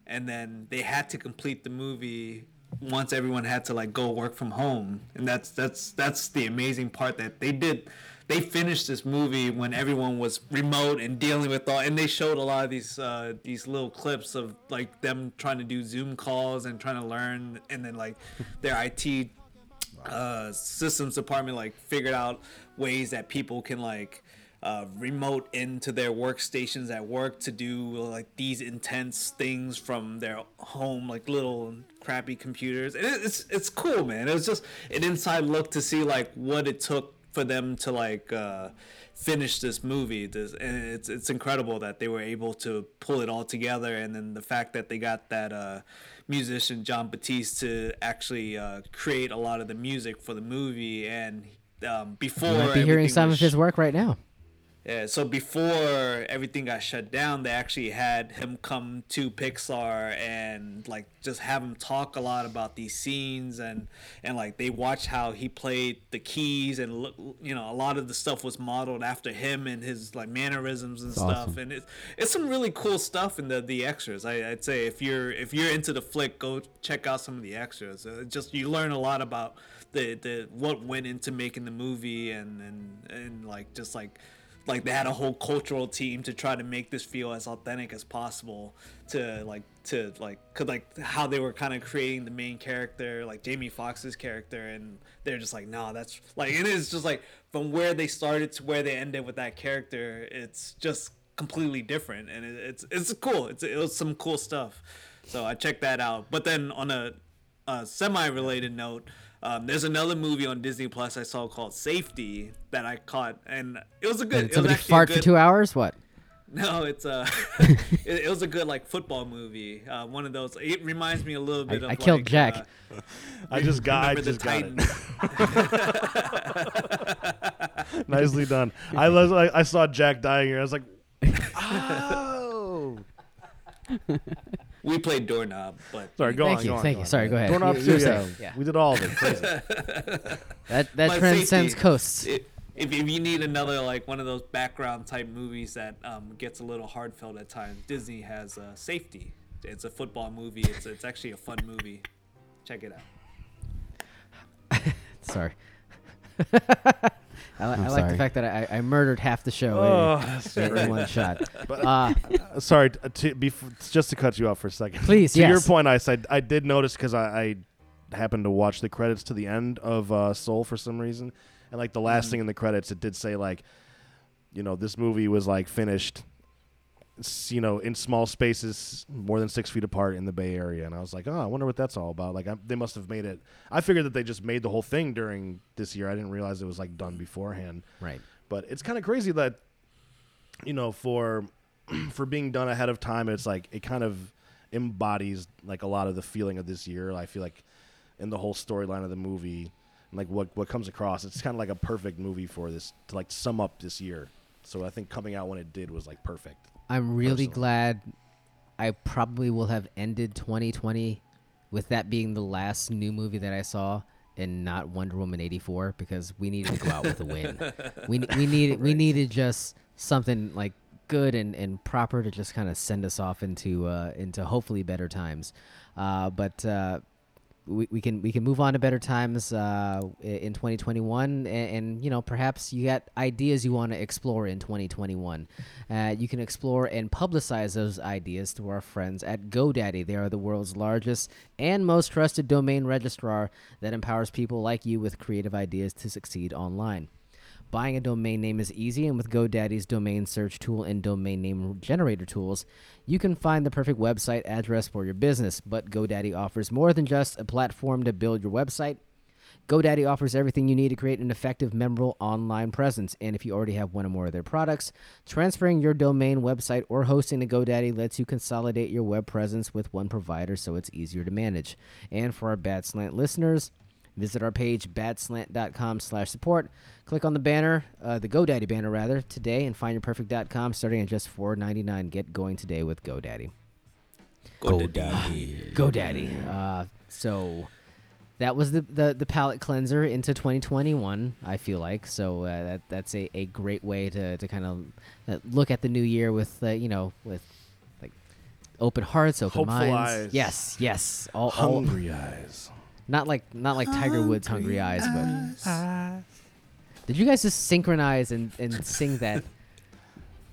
and then they had to complete the movie once everyone had to like go work from home, and that's that's that's the amazing part that they did. They finished this movie when everyone was remote and dealing with all, and they showed a lot of these uh, these little clips of like them trying to do Zoom calls and trying to learn, and then like their IT uh, systems department like figured out ways that people can like uh, remote into their workstations at work to do like these intense things from their home, like little crappy computers. And it's it's cool, man. It was just an inside look to see like what it took for them to like uh, finish this movie. This, and it's it's incredible that they were able to pull it all together, and then the fact that they got that uh, musician Jon Batiste to actually uh, create a lot of the music for the movie, and um, before You might be hearing some was of his work right now. Yeah, so before everything got shut down, they actually had him come to Pixar and like just have him talk a lot about these scenes and and like they watched how he played the keys and look, you know, a lot of the stuff was modeled after him and his like mannerisms and stuff awesome. and it's it's some really cool stuff in the the extras. I, I'd say if you're if you're into the flick, go check out some of the extras. Uh, just you learn a lot about the the what went into making the movie and and and like just like like they had a whole cultural team to try to make this feel as authentic as possible to like to like could like how they were kind of creating the main character like Jamie Foxx's character and they're just like no that's like it is just like from where they started to where they ended with that character it's just completely different and it, it's it's cool. It's it was some cool stuff. So I checked that out. But then on a, a semi-related note um, there's another movie on Disney Plus I saw called Safety that I caught, and it was a good. Did it was somebody actually a fart for two hours? What? (laughs) No, it's a. (laughs) (laughs) it, it was a good like football movie. Uh, one of those. It reminds me a little bit of I of. killed Jack. uh, I just got. I remember the just got Titans. it. Nicely done. I was like, I saw Jack dying here. I was like, oh. We played doorknob, but Sorry, go thank on. you, go thank go you. on. Sorry, go ahead. Doorknob (laughs) too, yeah. yeah. We did all of it. (laughs) Crazy. That that But transcends Safety- coasts. i- if, if you need another like one of those background type movies that um, gets a little heartfelt at times, Disney has uh, Safety. It's a football movie. It's it's actually a fun movie. Check it out. (laughs) Sorry. I, I'm like the sorry. fact that I, I murdered half the show Oh, in- (laughs) that's in, great. one shot. But- Uh, Uh, Sorry, t- to, bef- just to cut you off for a second. Please, to your yes. point, I said I did notice because I, I happened to watch the credits to the end of uh, Soul for some reason, and like the last Mm-hmm. thing in the credits, it did say like, you know, this movie was like finished, s- you know, in small spaces more than six feet apart in the Bay Area, and I was like, oh, I wonder what that's all about. Like, I, they must have made it. I figured that they just made the whole thing during this year. I didn't realize it was like done beforehand. right. But it's kind of crazy that, you know, for (clears throat) for being done ahead of time, it's like it kind of embodies like a lot of the feeling of this year. I feel like in the whole storyline of the movie, like what what comes across. It's kind of like a perfect movie for this to like sum up this year. So I think coming out when it did was like perfect. I'm really personally. glad I probably will have ended 2020 with that being the last new movie that I saw and not Wonder Woman 84 because we needed to go out with a win. (laughs) We we needed we needed just something like good and, and proper to just kind of send us off into uh, into hopefully better times. Uh, but uh, we, we can we can move on to better times uh, in 2021 and, and you know perhaps you got ideas you want to explore in 2021 uh, you can explore and publicize those ideas to our friends at godaddy. They are the world's largest and most trusted domain registrar that empowers people like you with creative ideas to succeed online Buying a domain name is easy, and with GoDaddy's domain search tool and domain name generator tools, you can find the perfect website address for your business. But GoDaddy offers more than just a platform to build your website. GoDaddy offers everything you need to create an effective, memorable online presence. And if you already have one or more of their products, transferring your domain, website, or hosting to GoDaddy lets you consolidate your web presence with one provider so it's easier to manage. And for our Bad Slant listeners, Visit our page, badslant.com slash support. Click on the banner, uh, the GoDaddy banner rather, today and findyourperfect.com starting at just $4.99. Get going today with GoDaddy. GoDaddy. GoDaddy. Uh, so that was the, the, the palate cleanser into 2021, I feel like. So uh, that that's a, a great way to, to kind of uh, look at the new year with, uh, you know, with like open hearts, open Hopeful minds. eyes. Yes, yes. All, all, Hungry eyes. Not like not like Tiger Woods' hungry eyes, but did you guys just synchronize and, and sing that (laughs)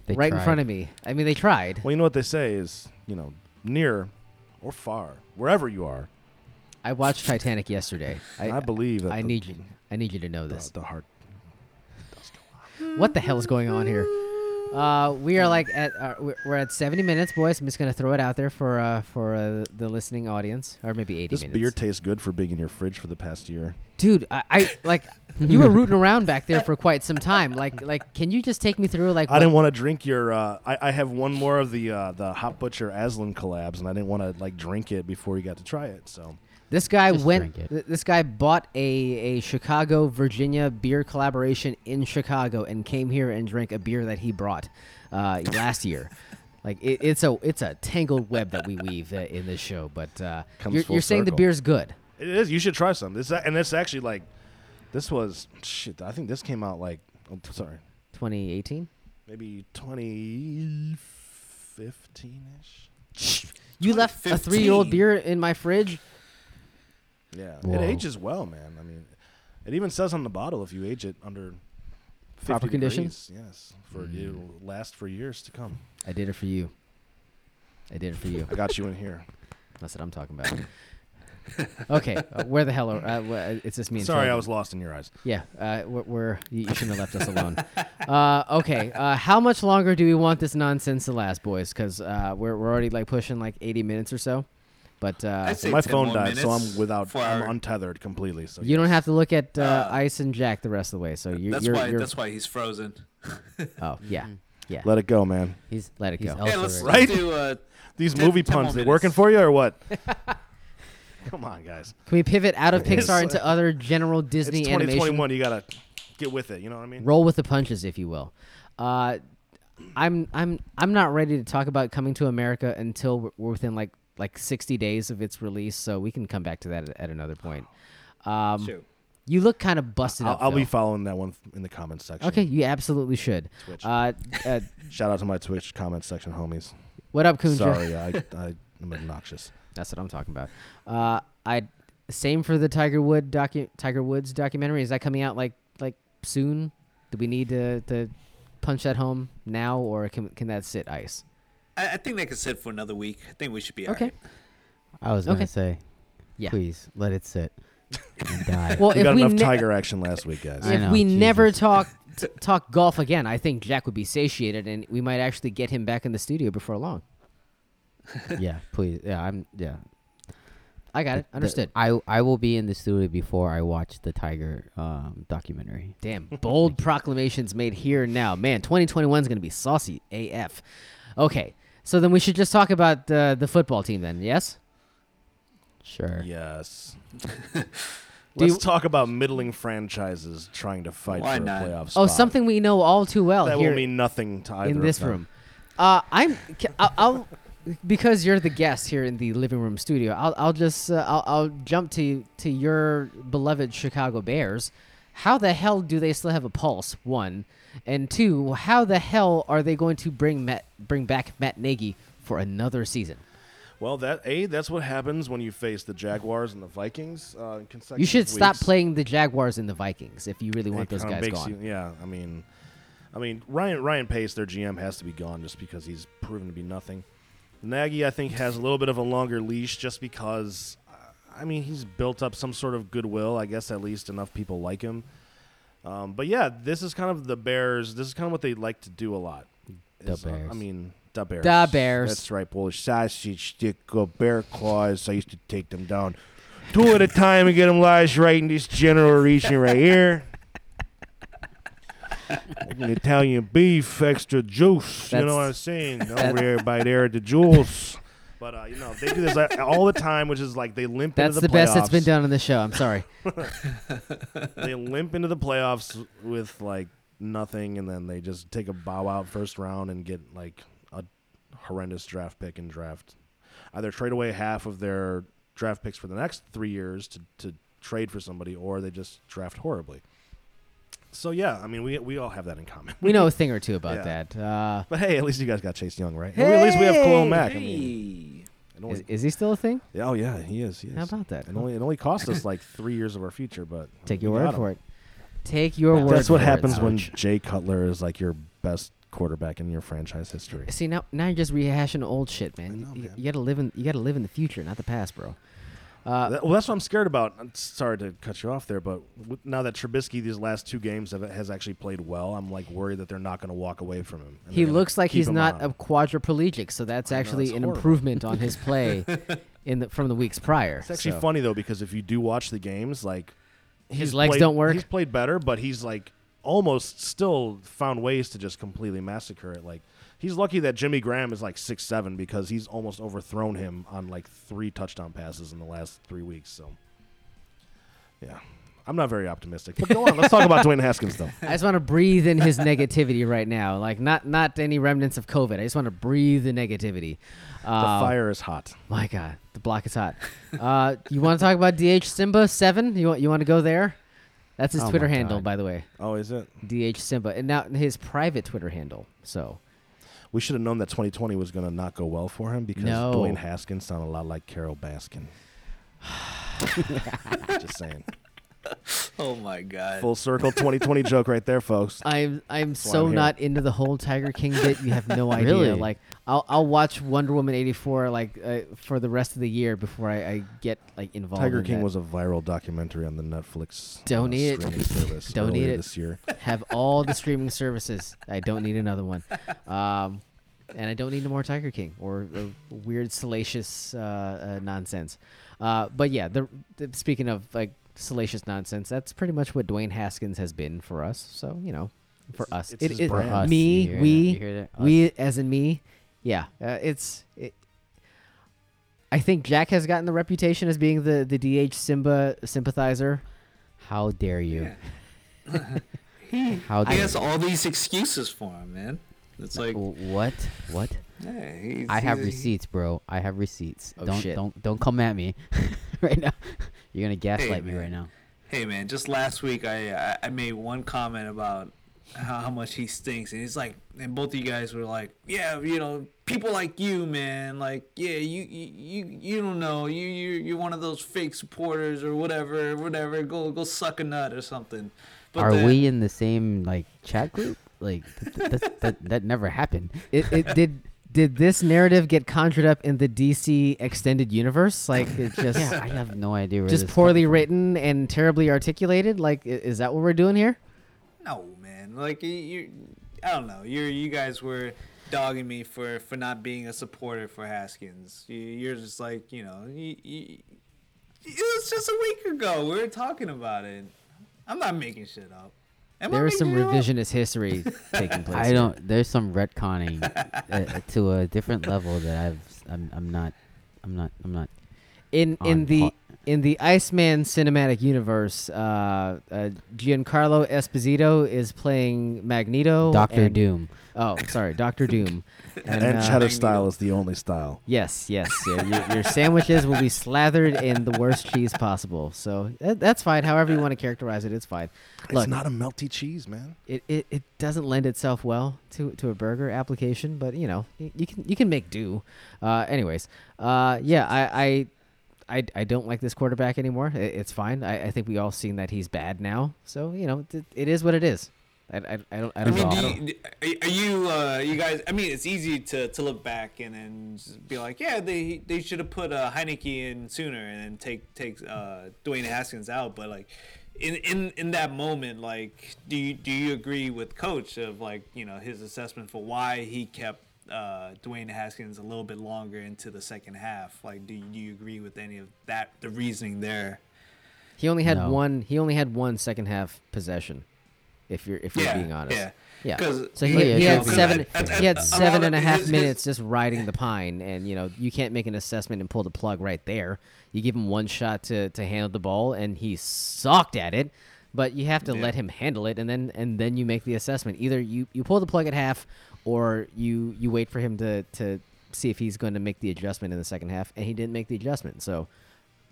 They right in tried. front of me? I mean, they tried. Well, you know what they say is, you know, near or far, wherever you are. I watched Titanic yesterday. I, I, believe that I the, need you. I need you to know the, this. the heart. What the hell is going on here? Uh, we are like at uh, we're- we're at 70 minutes, boys. I'm just gonna throw it out there for uh, for uh, the listening audience, or maybe 80 This minutes. beer tastes good for being in your fridge for the past year. Dude, I, I (laughs) like you were rooting around back there for quite some time. Like like, can you just take me through like? I what- didn't want to drink your. Uh, I, I have one more of the uh, the Hop Butcher Aslin collabs, and I didn't want to like drink it before you got to try it. So This guy Just went. drink it. th- This guy bought a, a Chicago, Virginia beer collaboration in Chicago and came here and drank a beer that he brought uh, last year. (laughs) Like it, it's a it's a tangled web that we weave uh, in this show. But uh, you're, you're saying the beer's good. it is. You should try some. This and it's actually like, this was shit. I think this came out like, oh, sorry, 2018. maybe 2015 ish. You left a three year old beer in my fridge. Yeah, Whoa. it ages well, man. I mean, it even says on the bottle if you age it under 50 Proper conditions? Yes, for Mm. it'll last for years to come. I did it for you. I did it for you. I got you in here. That's what I'm talking about. okay, uh, where the hell are? Uh, wh- it's just me. And Sorry, I was lost in your eyes. Yeah, uh, we're, we're you you shouldn't have left us alone. uh, okay, uh, how much longer do we want this nonsense to last, boys? Because uh, we're we're already like pushing like 80 minutes or so. But uh, my phone died, so I'm without. for I'm our- untethered completely. So you don't have to look at uh, Uh, Ice and Jack the rest of the way. So you're That's you're, why. you're That's why he's frozen. (laughs) oh yeah yeah. Let it go, man. He's Let it he's go. elsewhere Yeah, let's, right Right? let's do. Uh, (laughs) These 10 movie 10 puns, they working for you or what? (laughs) Come on, guys. Can we pivot out of Pixar into other general Disney it's animation? 2021. You gotta get with it. You know what I mean? roll with the punches, if you will. Uh, I'm I'm I'm not ready to talk about coming to America until we're- we're within like like 60 days of its release, so we can come back to that at, at another point. (sighs) Um, shoot. You look kind of busted I'll, up. I'll be following that one in the comments section. okay. You absolutely should. Twitch. Uh, (laughs) uh, Shout out to my Twitch comment section, homies. what up, Kunja? Sorry, I, (laughs) I am obnoxious. That's what I'm talking about. Uh, I same for the Tiger Wood docu- Tiger Woods documentary. Is that coming out like like soon? Do we need to to punch that home now, or can can that sit ice? I, I think they could sit for another week. I think we should be Okay. alright. I was gonna Okay. say, Yeah. please let it sit and (laughs) die. Well, We if got we enough ne- Tiger action last week, guys. If know, we never Jesus. talk t- talk golf again, I think Jack would be satiated, and we might actually get him back in the studio before long. (laughs) yeah, please. Yeah, I'm. Yeah, I got it. The- Understood. I I will be in the studio before I watch the Tiger um, documentary. Damn, (laughs) bold proclamations made here now. Man, 2021 is going to be saucy AF. Okay, so then we should just talk about uh, the football team then, yes? Sure. Yes. (laughs) Let's you- talk about middling franchises trying to fight Why for not? a playoff Oh, something we know all too well that here will mean nothing to either in of this them. room. Uh, I'm. I'll, I'll because you're the guest here in the living room studio. I'll. I'll just. Uh, I'll, I'll jump to to your beloved Chicago Bears. How the hell do they still have a pulse? One, and two. How the hell are they going to bring Matt bring back Matt Nagy for another season? Well, that a that's what happens when you face the Jaguars and the Vikings. Uh, in consecutive You should stop playing the Jaguars and the Vikings if you really It want those guys gone. you- yeah, I mean, I mean Ryan Ryan Pace, their GM, has to be gone just because he's proven to be nothing. Nagy, I think, has a little bit of a longer leash just because, I mean, he's built up some sort of goodwill. I guess at least enough people like him. Um, but yeah, this is kind of the Bears. This is kind of what they like to do a lot. The is, uh, I mean, the Bears. Da Bears. That's right. Polish sausage stick, uh, bear claws. I used to take them down two at a time and get them lodged right in this general region right here. Italian beef, extra juice. you know what I'm saying? Over there by there at the Jewels. But uh, you know they do this uh, (laughs) all the time, which is like they limp That's into the the, best that's been done on the show. I'm sorry. (laughs) (laughs) They limp into the playoffs with like nothing, and then they just take a bow out first round and get like a horrendous draft pick and draft either trade away half of their draft picks for the next three years to, to trade for somebody, or they just draft horribly. So yeah, I mean we we all have that in common. We know a thing or two about Yeah. that. Uh, But hey, at least you guys got Chase Young, right? at least we have Khalil Mack. I mean, Hey. it only, is, is he still a thing? oh yeah, he is. He is. How about that? It only it only cost us (laughs) like three years of our future, but Take your word him. for it. Take your word. That's what happens it, when Jay Cutler is like your best quarterback in your franchise history. See now, now you're just rehashing old shit, man. Know, you, man. you gotta live in you gotta live in the future, not the past, bro. Uh, That- well, that's what I'm scared about. I'm sorry to cut you off there, but w- now that Trubisky these last two games have, has actually played well, I'm like worried that they're not going to walk away from him. he looks like he's not on. a quadriplegic, so that's I know, actually an horrible. improvement on his play (laughs) in the, from the weeks prior. It's actually so. funny though because if you do watch the games, like His legs played- don't work? He's played better, but he's like almost still found ways to just completely massacre it. Like he's lucky that Jimmy Graham is like six seven because he's almost overthrown him on like three touchdown passes in the last three weeks. So yeah. I'm not very optimistic. But go on, let's talk about Dwayne Haskins though. I just want to breathe in his negativity right now, like not not any remnants of COVID. I just want to breathe the negativity. The Uh, fire is hot. My God, the block is hot. Uh, you want to talk about DH Simba seven? You want you want to go there? That's his Oh Twitter handle, God. by the way. Oh, is it? DH Simba, and now his private Twitter handle. So We should have known that 2020 was going to not go well for him because No. Dwayne Haskins sounded a lot like Carole Baskin. (sighs) (laughs) Just saying. (laughs) Oh my god. Full circle 2020 (laughs) joke right there, folks. I'm I'm why so I'm not into the whole Tiger King bit. You have no (laughs) idea. Really? Like I'll I'll watch Wonder Woman eighty four like uh, for the rest of the year before I, I get like involved. Tiger in King that. was a viral documentary on the Netflix uh, Don't need it. service Don't need it. this year. have all the streaming services. I don't need another one. Um, and I don't need no more Tiger King or, or weird salacious uh, uh, nonsense. Uh, but yeah, the, the speaking of like salacious nonsense, that's pretty much what Dwayne Haskins has been for us. So you know, for It's- us, it's it, it- brand. Us, me, you hear that? we, You hear that? We as in me, yeah. Uh, it's. It, I think Jack has gotten the reputation as being the the DH Simba sympathizer. How dare you? He, (laughs) How he dare has you? all these excuses for him, man. It's like, what? What? yeah, he's, I have he- receipts, bro. I have receipts. Oh, don't shit. don't don't come at me (laughs) right now. You're gonna gaslight me right now. Hey man, just last week I I, I made one comment about how, how much he stinks, and he's like, and both of you guys were like, yeah, you know, people like you, man, like, yeah, you you you, you don't know, you you you're one of those fake supporters or whatever, whatever. Go go suck a nut or something. But Are then- we in the same like chat group? Like th- th- that, that that never happened. it, it did did this narrative get conjured up in the DC extended universe? Like it (laughs) just yeah, I have no idea where just this poorly from. written and terribly articulated? Like is that what we're doing here? No, man. Like you, you I don't know. You're you guys were dogging me for for not being a supporter for Haskins. You, you're just like you know. You, you, it was just a week ago. We were talking about it. I'm not making shit up. Am I There is some making it up? revisionist history (laughs) taking place. I here. don't. There's some retconning (laughs) uh, to a different level that I've. I'm. I'm not. I'm not. I'm not. In on in the par- in the Iceman cinematic universe, uh, uh, Giancarlo Esposito is playing Magneto. Doctor and- Doom. Oh, sorry, Doctor Doom. (laughs) And, uh, cheddar style is the only style. Yes, yes. yeah, your, your sandwiches will be slathered in the worst cheese possible. So that, that's fine. However you want to characterize it, it's fine. Look, it's not a melty cheese, man. it, it, it doesn't lend itself well to, to a burger application, but you know you, you can you can make do. Uh, anyways, uh, yeah, I, I I I don't like this quarterback anymore. It, it's fine. I, I think we all seen that he's bad now. So you know it, it is what it is. I, I, I don't I I don't mean, know. do you, are you, uh, you guys? I mean, it's easy to, to look back and then be like, yeah, they they should have put uh, Heinicke in sooner and then take take uh, Dwayne Haskins out. But like, in, in in that moment, like, do you do you agree with Coach of like you know his assessment for why he kept uh, Dwayne Haskins a little bit longer into the second half? Like, do you, do you agree with any of that? The reasoning there? He only had No. one. He only had one second half possession. If you're if you're Yeah, being honest. yeah. Yeah. 'Cause- So he, yeah, he had sure. seven. At- at- he had at- seven a and a lot of half his- minutes just riding the pine, and you know you can't make an assessment and pull the plug right there. You give him one shot to to handle the ball, and he sucked at it. But you have to Yeah. let him handle it, and then and then you make the assessment. Either you you pull the plug at half, or you you wait for him to to see if he's going to make the adjustment in the second half, and he didn't make the adjustment. So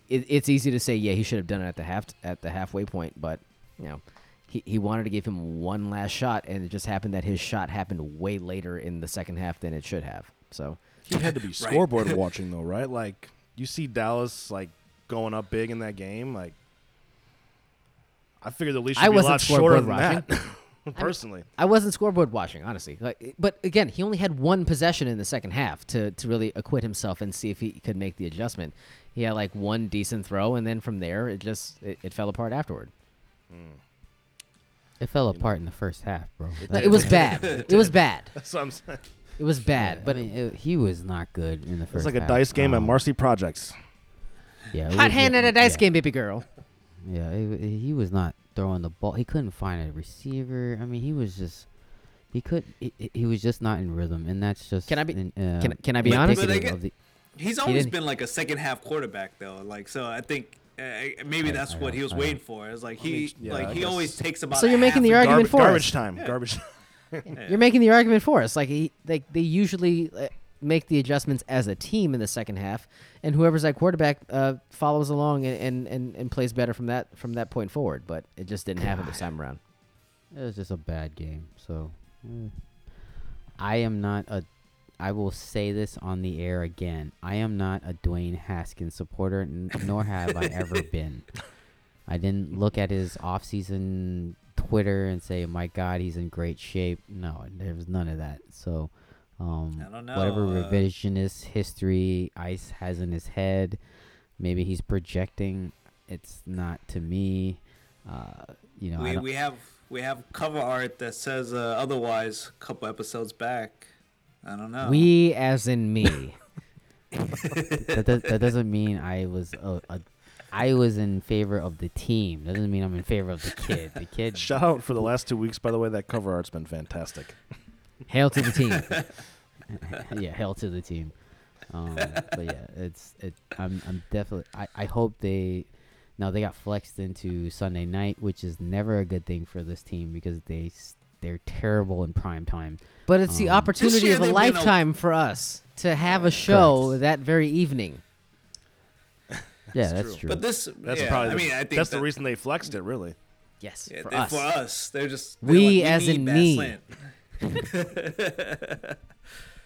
it, it's easy to say, yeah, he should have done it at the half at the halfway point, but you know, he, he wanted to give him one last shot, and it just happened that his shot happened way later in the second half than it should have. So He had to be (laughs) scoreboard (laughs) watching though, right? Like you see Dallas like going up big in that game. Like I figured the least should I be a wasn't lot shorter than scoreboard that. (laughs) (laughs) Personally, I wasn't scoreboard watching, honestly. Like, but again, he only had one possession in the second half to to really acquit himself and see if he could make the adjustment. He had like one decent throw, and then from there, it just it, it fell apart afterward. Hmm. It fell apart in the first half, bro. Like, (laughs) it was bad. It was bad. that's what I'm saying. It was bad. Yeah, but I mean, it, he was not good in the first. It's like a dice game at Marcy Projects. Yeah, hot was- hand yeah, at a dice yeah. game, baby girl. Yeah, it, it- he was not throwing the ball. He couldn't find a receiver. I mean, he was just he could he, he- he was just not in rhythm, and that's just Can I be- in- uh, can- can I be But- honest? but I get- the- He's always didn't- been like a second half quarterback though. Like so, I think uh, maybe I- that's I what know, he was I know. waiting for. It's like he mean, yeah, like I he guess. always takes about. So you're a making half the argument Garb- for us. garbage time. Yeah. Garbage. (laughs) You're making the argument for us. Like he, like they usually uh, make the adjustments as a team in the second half, and whoever's at quarterback uh, follows along and, and, and, and plays better from that from that point forward. But it just didn't happen this time around. It was just a bad game. So, eh. I am not a. I will say this on the air again. I am not a Dwayne Haskins supporter, n- nor have I ever (laughs) been. I didn't look at his off-season Twitter and say, "My God, he's in great shape." No, there was none of that. So, um, I don't whatever uh, revisionist history Ice has in his head, maybe he's projecting. It's not to me. Uh, you know, we, we have we have cover art that says uh, otherwise. A couple episodes back. I don't know. We, as in me. (laughs) that, does, that doesn't mean I was a, a I was in favor of the team. That doesn't mean I'm in favor of the kid. The kid. Shout out for the last two weeks, by the way. That cover art's been fantastic. Hail to the team. (laughs) (laughs) yeah, hell to the team. Um, but yeah, it's it. I'm I'm definitely. I, I hope they. Now they got flexed into Sunday night, which is never a good thing for this team because they they're terrible in prime time. But it's the Um, opportunity of a they've a- lifetime for us to have a show Correct. that very evening. (laughs) Yeah, That's that's true. true. But this, That's yeah, probably. I the, mean, I think that's the reason they flexed it. Really. Yes, Yeah, for they- us. for us, they're just they're We like, as in me. (laughs)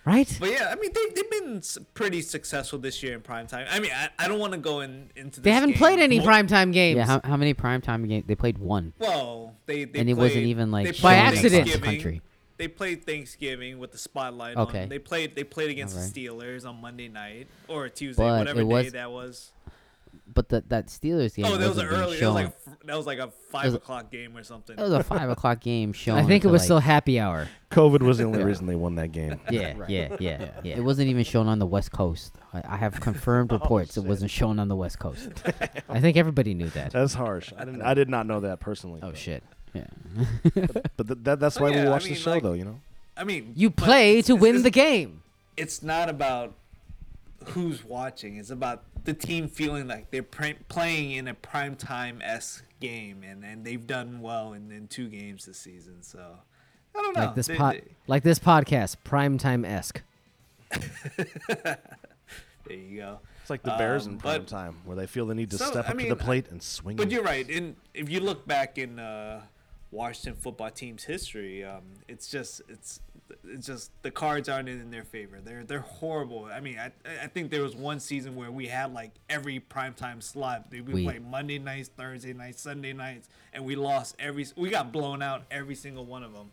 Slant. Right? But yeah, I mean, they, they've been pretty successful this year in prime time. I mean, I, I don't want to go in, into. They haven't game played any more- primetime games. yeah, how, how many primetime games? They played one, Well, they, they and it played, wasn't even like they By played across accident. the Thanksgiving. country. They played Thanksgiving with the spotlight Okay. on. They played they played against Alright. the Steelers on Monday night or Tuesday, But whatever it day was- that was. But that that Steelers game oh, that was an wasn't early. That was like a, f- that was like a five was o'clock game or something. That was a five o'clock game shown. (laughs) I think it was like- still happy hour. COVID was the only reason they won that game. (laughs) Yeah, yeah, yeah, yeah. It wasn't even shown on the West Coast. I, I have confirmed (laughs) Oh, reports. it wasn't shown on the West Coast. I think everybody knew that. That's harsh. I didn't. I did not know that personally. Oh but- shit! Yeah. But th- that, that's Oh, why yeah, we I watch mean, the show, like- though. You know. I mean, You play to win the game. It's not about who's watching. It's about the team feeling like they're pr- playing in a prime time esque game, and, and they've done well in, in two games this season. So I don't know. like this They- pod, they- like this podcast, primetime esque. (laughs) there you go. It's like the Bears Um, in prime but- time, where they feel the need to So, step I up to the plate and swing. But it. you're right. And if you look back in uh, Washington football team's history, um, it's just it's it's just the cards aren't in their favor. They're they're horrible. I mean, I I think there was one season where we had like every primetime slot. We, We- played Monday nights, Thursday nights, Sunday nights, and we lost every. We got blown out every single one of them.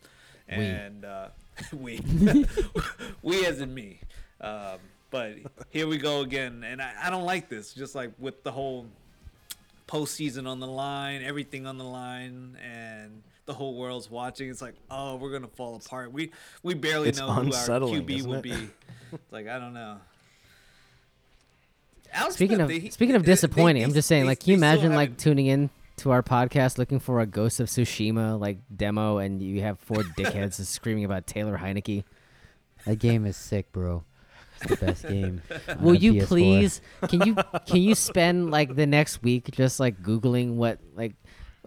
And uh, (laughs) we (laughs) we as in me. Um, but here we go again, and I, I don't like this. Just like with the whole postseason on the line, everything on the line, and the whole world's watching. It's like, oh, we're gonna fall apart. We we barely It's know who our unsettling, QB isn't will it? be. It's like I don't know. (laughs) Alex Speaking Smith, of they- speaking of they- they- disappointing, I'm just saying, they- like, can you imagine like tuning in to our podcast looking for a Ghost of Tsushima like demo, and you have four (laughs) dickheads screaming about Taylor Heinicke? That game is sick, bro. It's the best game. (laughs) Will you PS4. please? Can you can you spend like the next week just like googling what like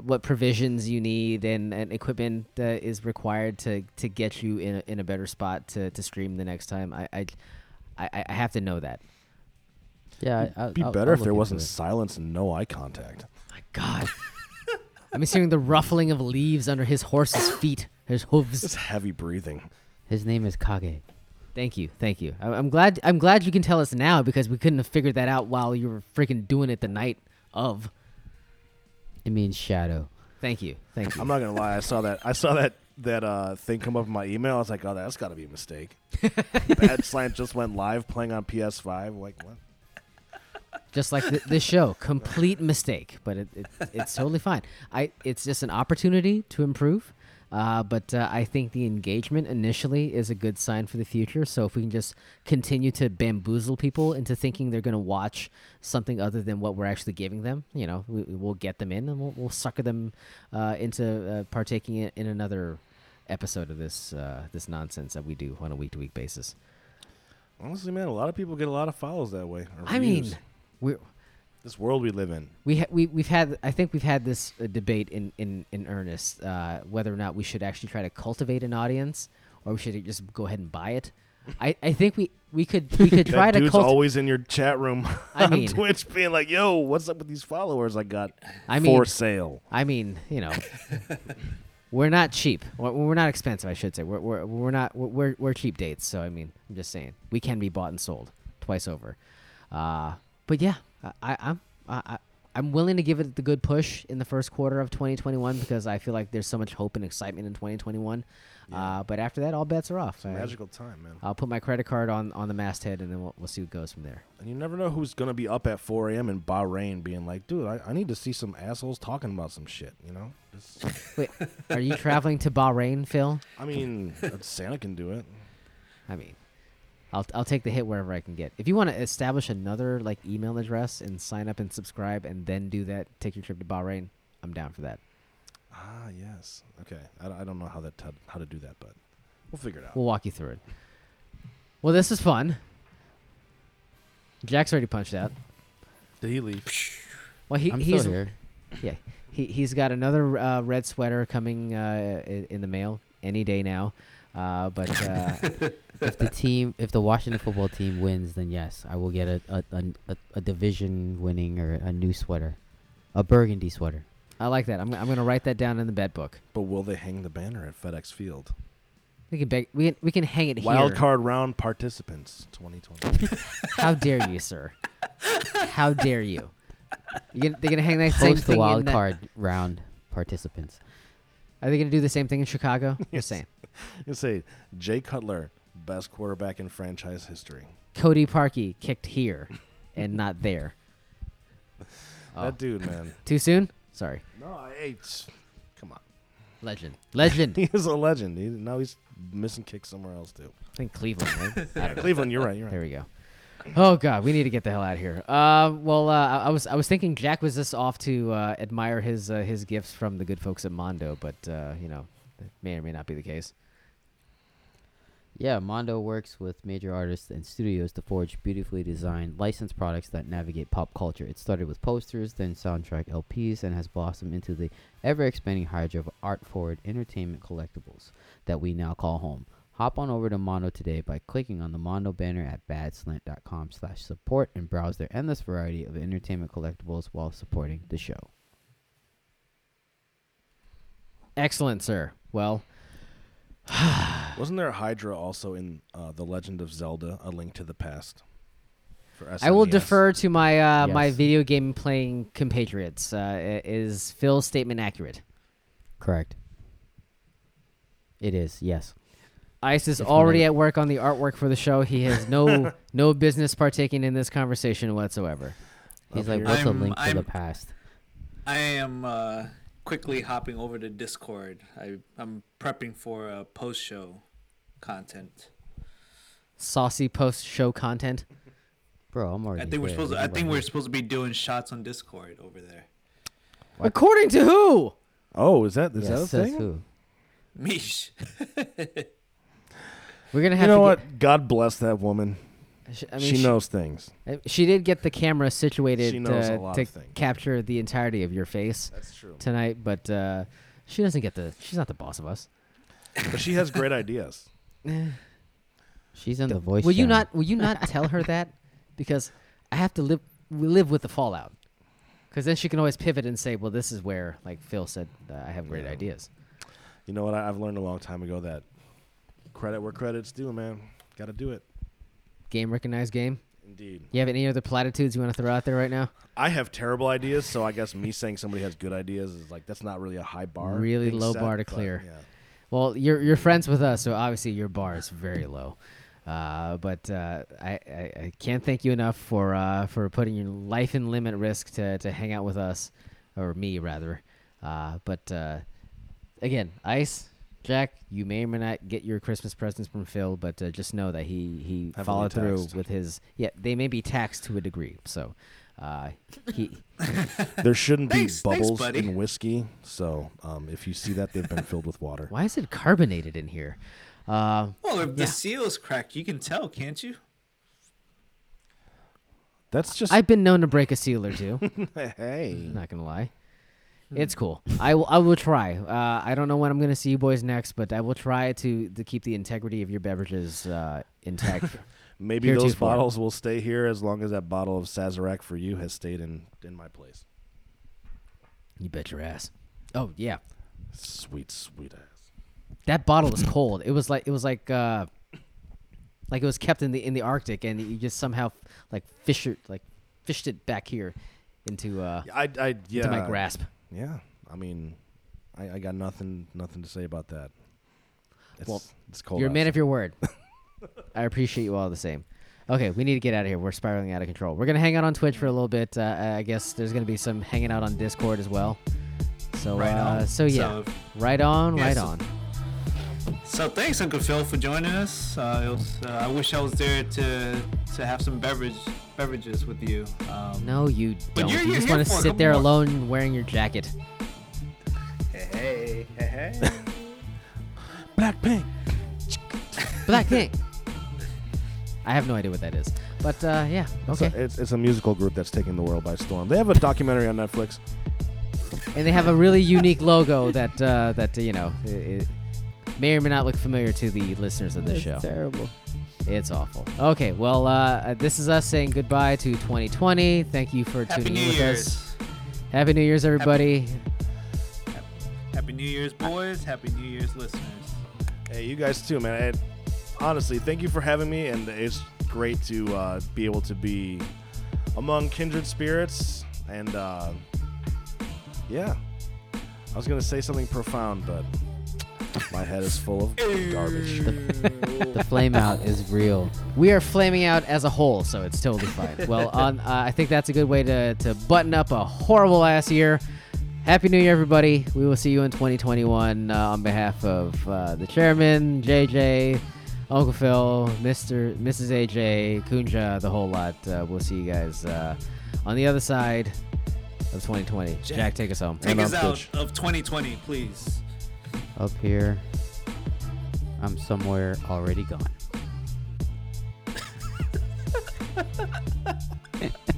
what provisions you need and, and equipment uh, is required to to get you in a, in a better spot to, to stream the next time? I I, I, I have to know that. Yeah, I, It'd be I'll- better I'll if there wasn't it. silence and no eye contact. My God. (laughs) I'm just hearing the ruffling of leaves under his horse's feet, his hooves. Just heavy breathing. His name is Kage. Thank you, thank you. I- I'm glad. I'm glad you can tell us now because we couldn't have figured that out while you were freaking doing it the night of. It means shadow. Thank you, thank you. I'm not gonna lie. I saw that. I saw that that uh, thing come up in my email. I was like, oh, that's got to be a mistake. (laughs) Bad Slant just went live playing on PS5. Like what? just like th- this show complete mistake but it, it, it's totally fine i it's just an opportunity to improve uh, but uh, i think the engagement initially is a good sign for the future so if we can just continue to bamboozle people into thinking they're going to watch something other than what we're actually giving them you know we, we'll get them in and we'll, we'll sucker them uh, into uh, partaking in, in another episode of this uh, this nonsense that we do on a week to week basis Honestly, man, a lot of people get a lot of follows that way. i mean we're this world we live in. we ha- we we've had I think we've had this uh, debate in in in earnest uh, whether or not we should actually try to cultivate an audience or we should just go ahead and buy it. I, I think we we could we could (laughs) try that to dude's cultivate. always in your chat room (laughs) I on mean- Twitch, being like, "Yo, what's up with these followers I got I mean, for sale?" I mean, you know, (laughs) we're not cheap. We're, we're not expensive, I should say. We're we're, we're not we're we're cheap dates. So I mean, I'm just saying we can be bought and sold twice over. Uh, but yeah, I, I'm I, I'm willing to give it the good push in the first quarter of 2021 because I feel like there's so much hope and excitement in 2021. Uh, but after that, all bets are off. It's a magical time, man. I'll put my credit card on, on the masthead and then we'll, we'll see what goes from there. And you never know who's gonna be up at 4 a.m. in Bahrain, being like, "Dude, I, I need to see some assholes talking about some shit." You know? (laughs) Wait, are you traveling to Bahrain, Phil? I mean, (laughs) Santa can do it. I mean, I'll I'll take the hit wherever I can get. If you want to establish another like email address and sign up and subscribe and then do that, take your trip to Bahrain, I'm down for that. Ah, yes. Okay. I, don't- I don't know how that how to do that, but we'll figure it out. We'll walk you through it. Well, this is fun. Jack's already punched out. Did he leave? Well, he I'm he's still here. yeah he he's got another uh, red sweater coming uh, in, in the mail any day now. Uh, but uh, (laughs) if the (laughs) team, if the Washington football team wins, then yes, I will get a a, a, a, a division winning or a new sweater, a burgundy sweater. I like that. I'm I'm gonna write that down in the bet book. But will they hang the banner at FedEx Field? We can beg, we can, we can hang it Wild here. card round participants 2020. (laughs) How dare you, sir? How dare you? you gonna, they're gonna hang that same Post the thing wild in that- card round participants. Are they gonna do the same thing in Chicago? (laughs) Yes. Just saying. you say Jay Cutler, best quarterback in franchise history. Cody Parkey kicked here and not there. Oh, (laughs) That dude, man. too soon? Sorry. no, I ate. Come on. Legend. Legend. (laughs) He is a legend. He, now he's missing kicks somewhere else too. I think Cleveland, right? (laughs) Cleveland, you're right. You're right. There we go. Oh God, we need to get the hell out of here. Uh, well, uh, I was I was thinking Jack was just off to uh, admire his uh, his gifts from the good folks at Mondo, but uh, you know, that may or may not be the case. Yeah, Mondo works with major artists and studios to forge beautifully designed licensed products that navigate pop culture. It started with posters, then soundtrack LPs, and has blossomed into the ever expanding hydra of art forward entertainment collectibles that we now call home. Hop on over to Mondo today by clicking on the Mondo banner at badslant.com slash support and browse their endless variety of entertainment collectibles while supporting the show. Excellent, sir. Well, (sighs) Wasn't there a Hydra also in uh, The Legend of Zelda: A Link to the Past? For I will defer to my uh, my video game playing compatriots. Uh, i- is Phil's statement accurate? Correct. It is, yes. Ice is If already not- at work on the artwork for the show. He has no (laughs) no business partaking in this conversation whatsoever. He's Up like, here. what's a I'm- link to I'm- the past? I am uh, quickly hopping over to Discord. I, I'm prepping for a post show content. Saucy post show content. Bro, I'm already I think we're there. supposed. To, I think we're supposed to be doing shots on Discord over there. What? According to who? Oh, is that is Yeah, that a says thing? who? Mish. (laughs) We're gonna have. You know to what? God bless that woman. Get, sh- I mean, she sh- knows things. uh, She did get the camera situated She knows to, a lot to of things. capture the entirety of your face That's true. tonight, but uh, she doesn't get the. She's not the boss of us. But she has great ideas. (laughs) She's in the voice. will you not? Will you not tell her that? (laughs) Because I have to live. We live with the fallout. Because then she can always pivot and say, "Well, this is where, like Phil said, uh, I have great Yeah. ideas." You know what? I, I've learned a long time ago that credit where credit's due, man. Got to do it. Game recognized game. Indeed. You have any other platitudes you want to throw out there right now? I have terrible ideas, so I guess me saying somebody has good ideas is like that's not really a high bar. Really low set, bar to clear. Yeah. Well, you're you're friends with us, so obviously your bar is very low. Uh, but uh, I, I I can't thank you enough for uh, for putting your life in limit risk to to hang out with us, or me rather. Uh, but uh, again, Ice, Jack, you may or may not get your Christmas presents from Phil, but uh, just know that he he Heavily followed through with his. Yeah, they may be taxed to a degree. So, uh, he (laughs) There shouldn't be thanks, bubbles buddy. in whiskey, so um, if you see that, they've been (laughs) filled with water. why is it carbonated in here? Uh, Well, if the Yeah. is cracked, you can tell, can't you? That's just I've been known to break a seal or two. (laughs) hey. Not gonna lie. It's cool. I will. I will try. Uh, I don't know when I'm gonna see you boys next, but I will try to to keep the integrity of your beverages uh, intact. (laughs) Maybe Heretofore. those bottles will stay here as long as that bottle of Sazerac for you has stayed in in my place. you bet your ass. Oh yeah, Sweet, sweet ass. that bottle was cold. It was like it was like uh, like it was kept in the in the Arctic, and you just somehow like fished it like fished it back here into uh I, I, yeah, into my grasp. Yeah, I mean, I, I got nothing, nothing to say about that. It's, Well, it's cold. You're a man outside. of your word. (laughs) I appreciate you all the same. Okay, we need to get out of here. We're spiraling out of control. We're gonna hang out on Twitch for a little bit. Uh, I guess there's gonna be some hanging out on Discord as well. So, Right uh, so yeah, So- right on, Yeah, right so- on. So thanks, Uncle Phil, for joining us. Uh, it was, uh, I wish I was there to to have some beverage beverages with you. Um, No, you But don't. you're- you just want to sit there more- alone wearing your jacket. Hey, hey, hey, (laughs) hey. Blackpink. Blackpink. (laughs) I have no idea what that is, but uh, yeah, It's okay. a, it's, it's a musical group that's taking the world by storm. They have a documentary on Netflix. and they have a really unique logo that uh, that you know i it may or may not look familiar to the listeners of this show. Terrible. It's awful. Okay, well, uh, this is us saying goodbye to 2020. Thank you for Happy tuning New in with Year's. us. Happy New Year's, everybody. Happy New Year's, boys. Happy New Year's, listeners. Hey, you guys too, man. And honestly, thank you for having me, and it's great to uh, be able to be among kindred spirits. And uh, yeah, I was gonna say something profound, but my head is full of garbage. The flame out is real. We are flaming out as a whole, so it's totally fine. (laughs) well, on, uh, I think that's a good way to, to button up a horrible ass year. Happy New Year, everybody. We will see you in 2021 uh, on behalf of uh, the chairman, JJ, Uncle Phil, Mr. Mrs. AJ, Kunja, the whole lot. Uh, we'll see you guys uh, on the other side of 2020. Jack, Jack, take us home. Take Hey, us out Twitch. of 2020, please up here. I'm somewhere already gone. (laughs)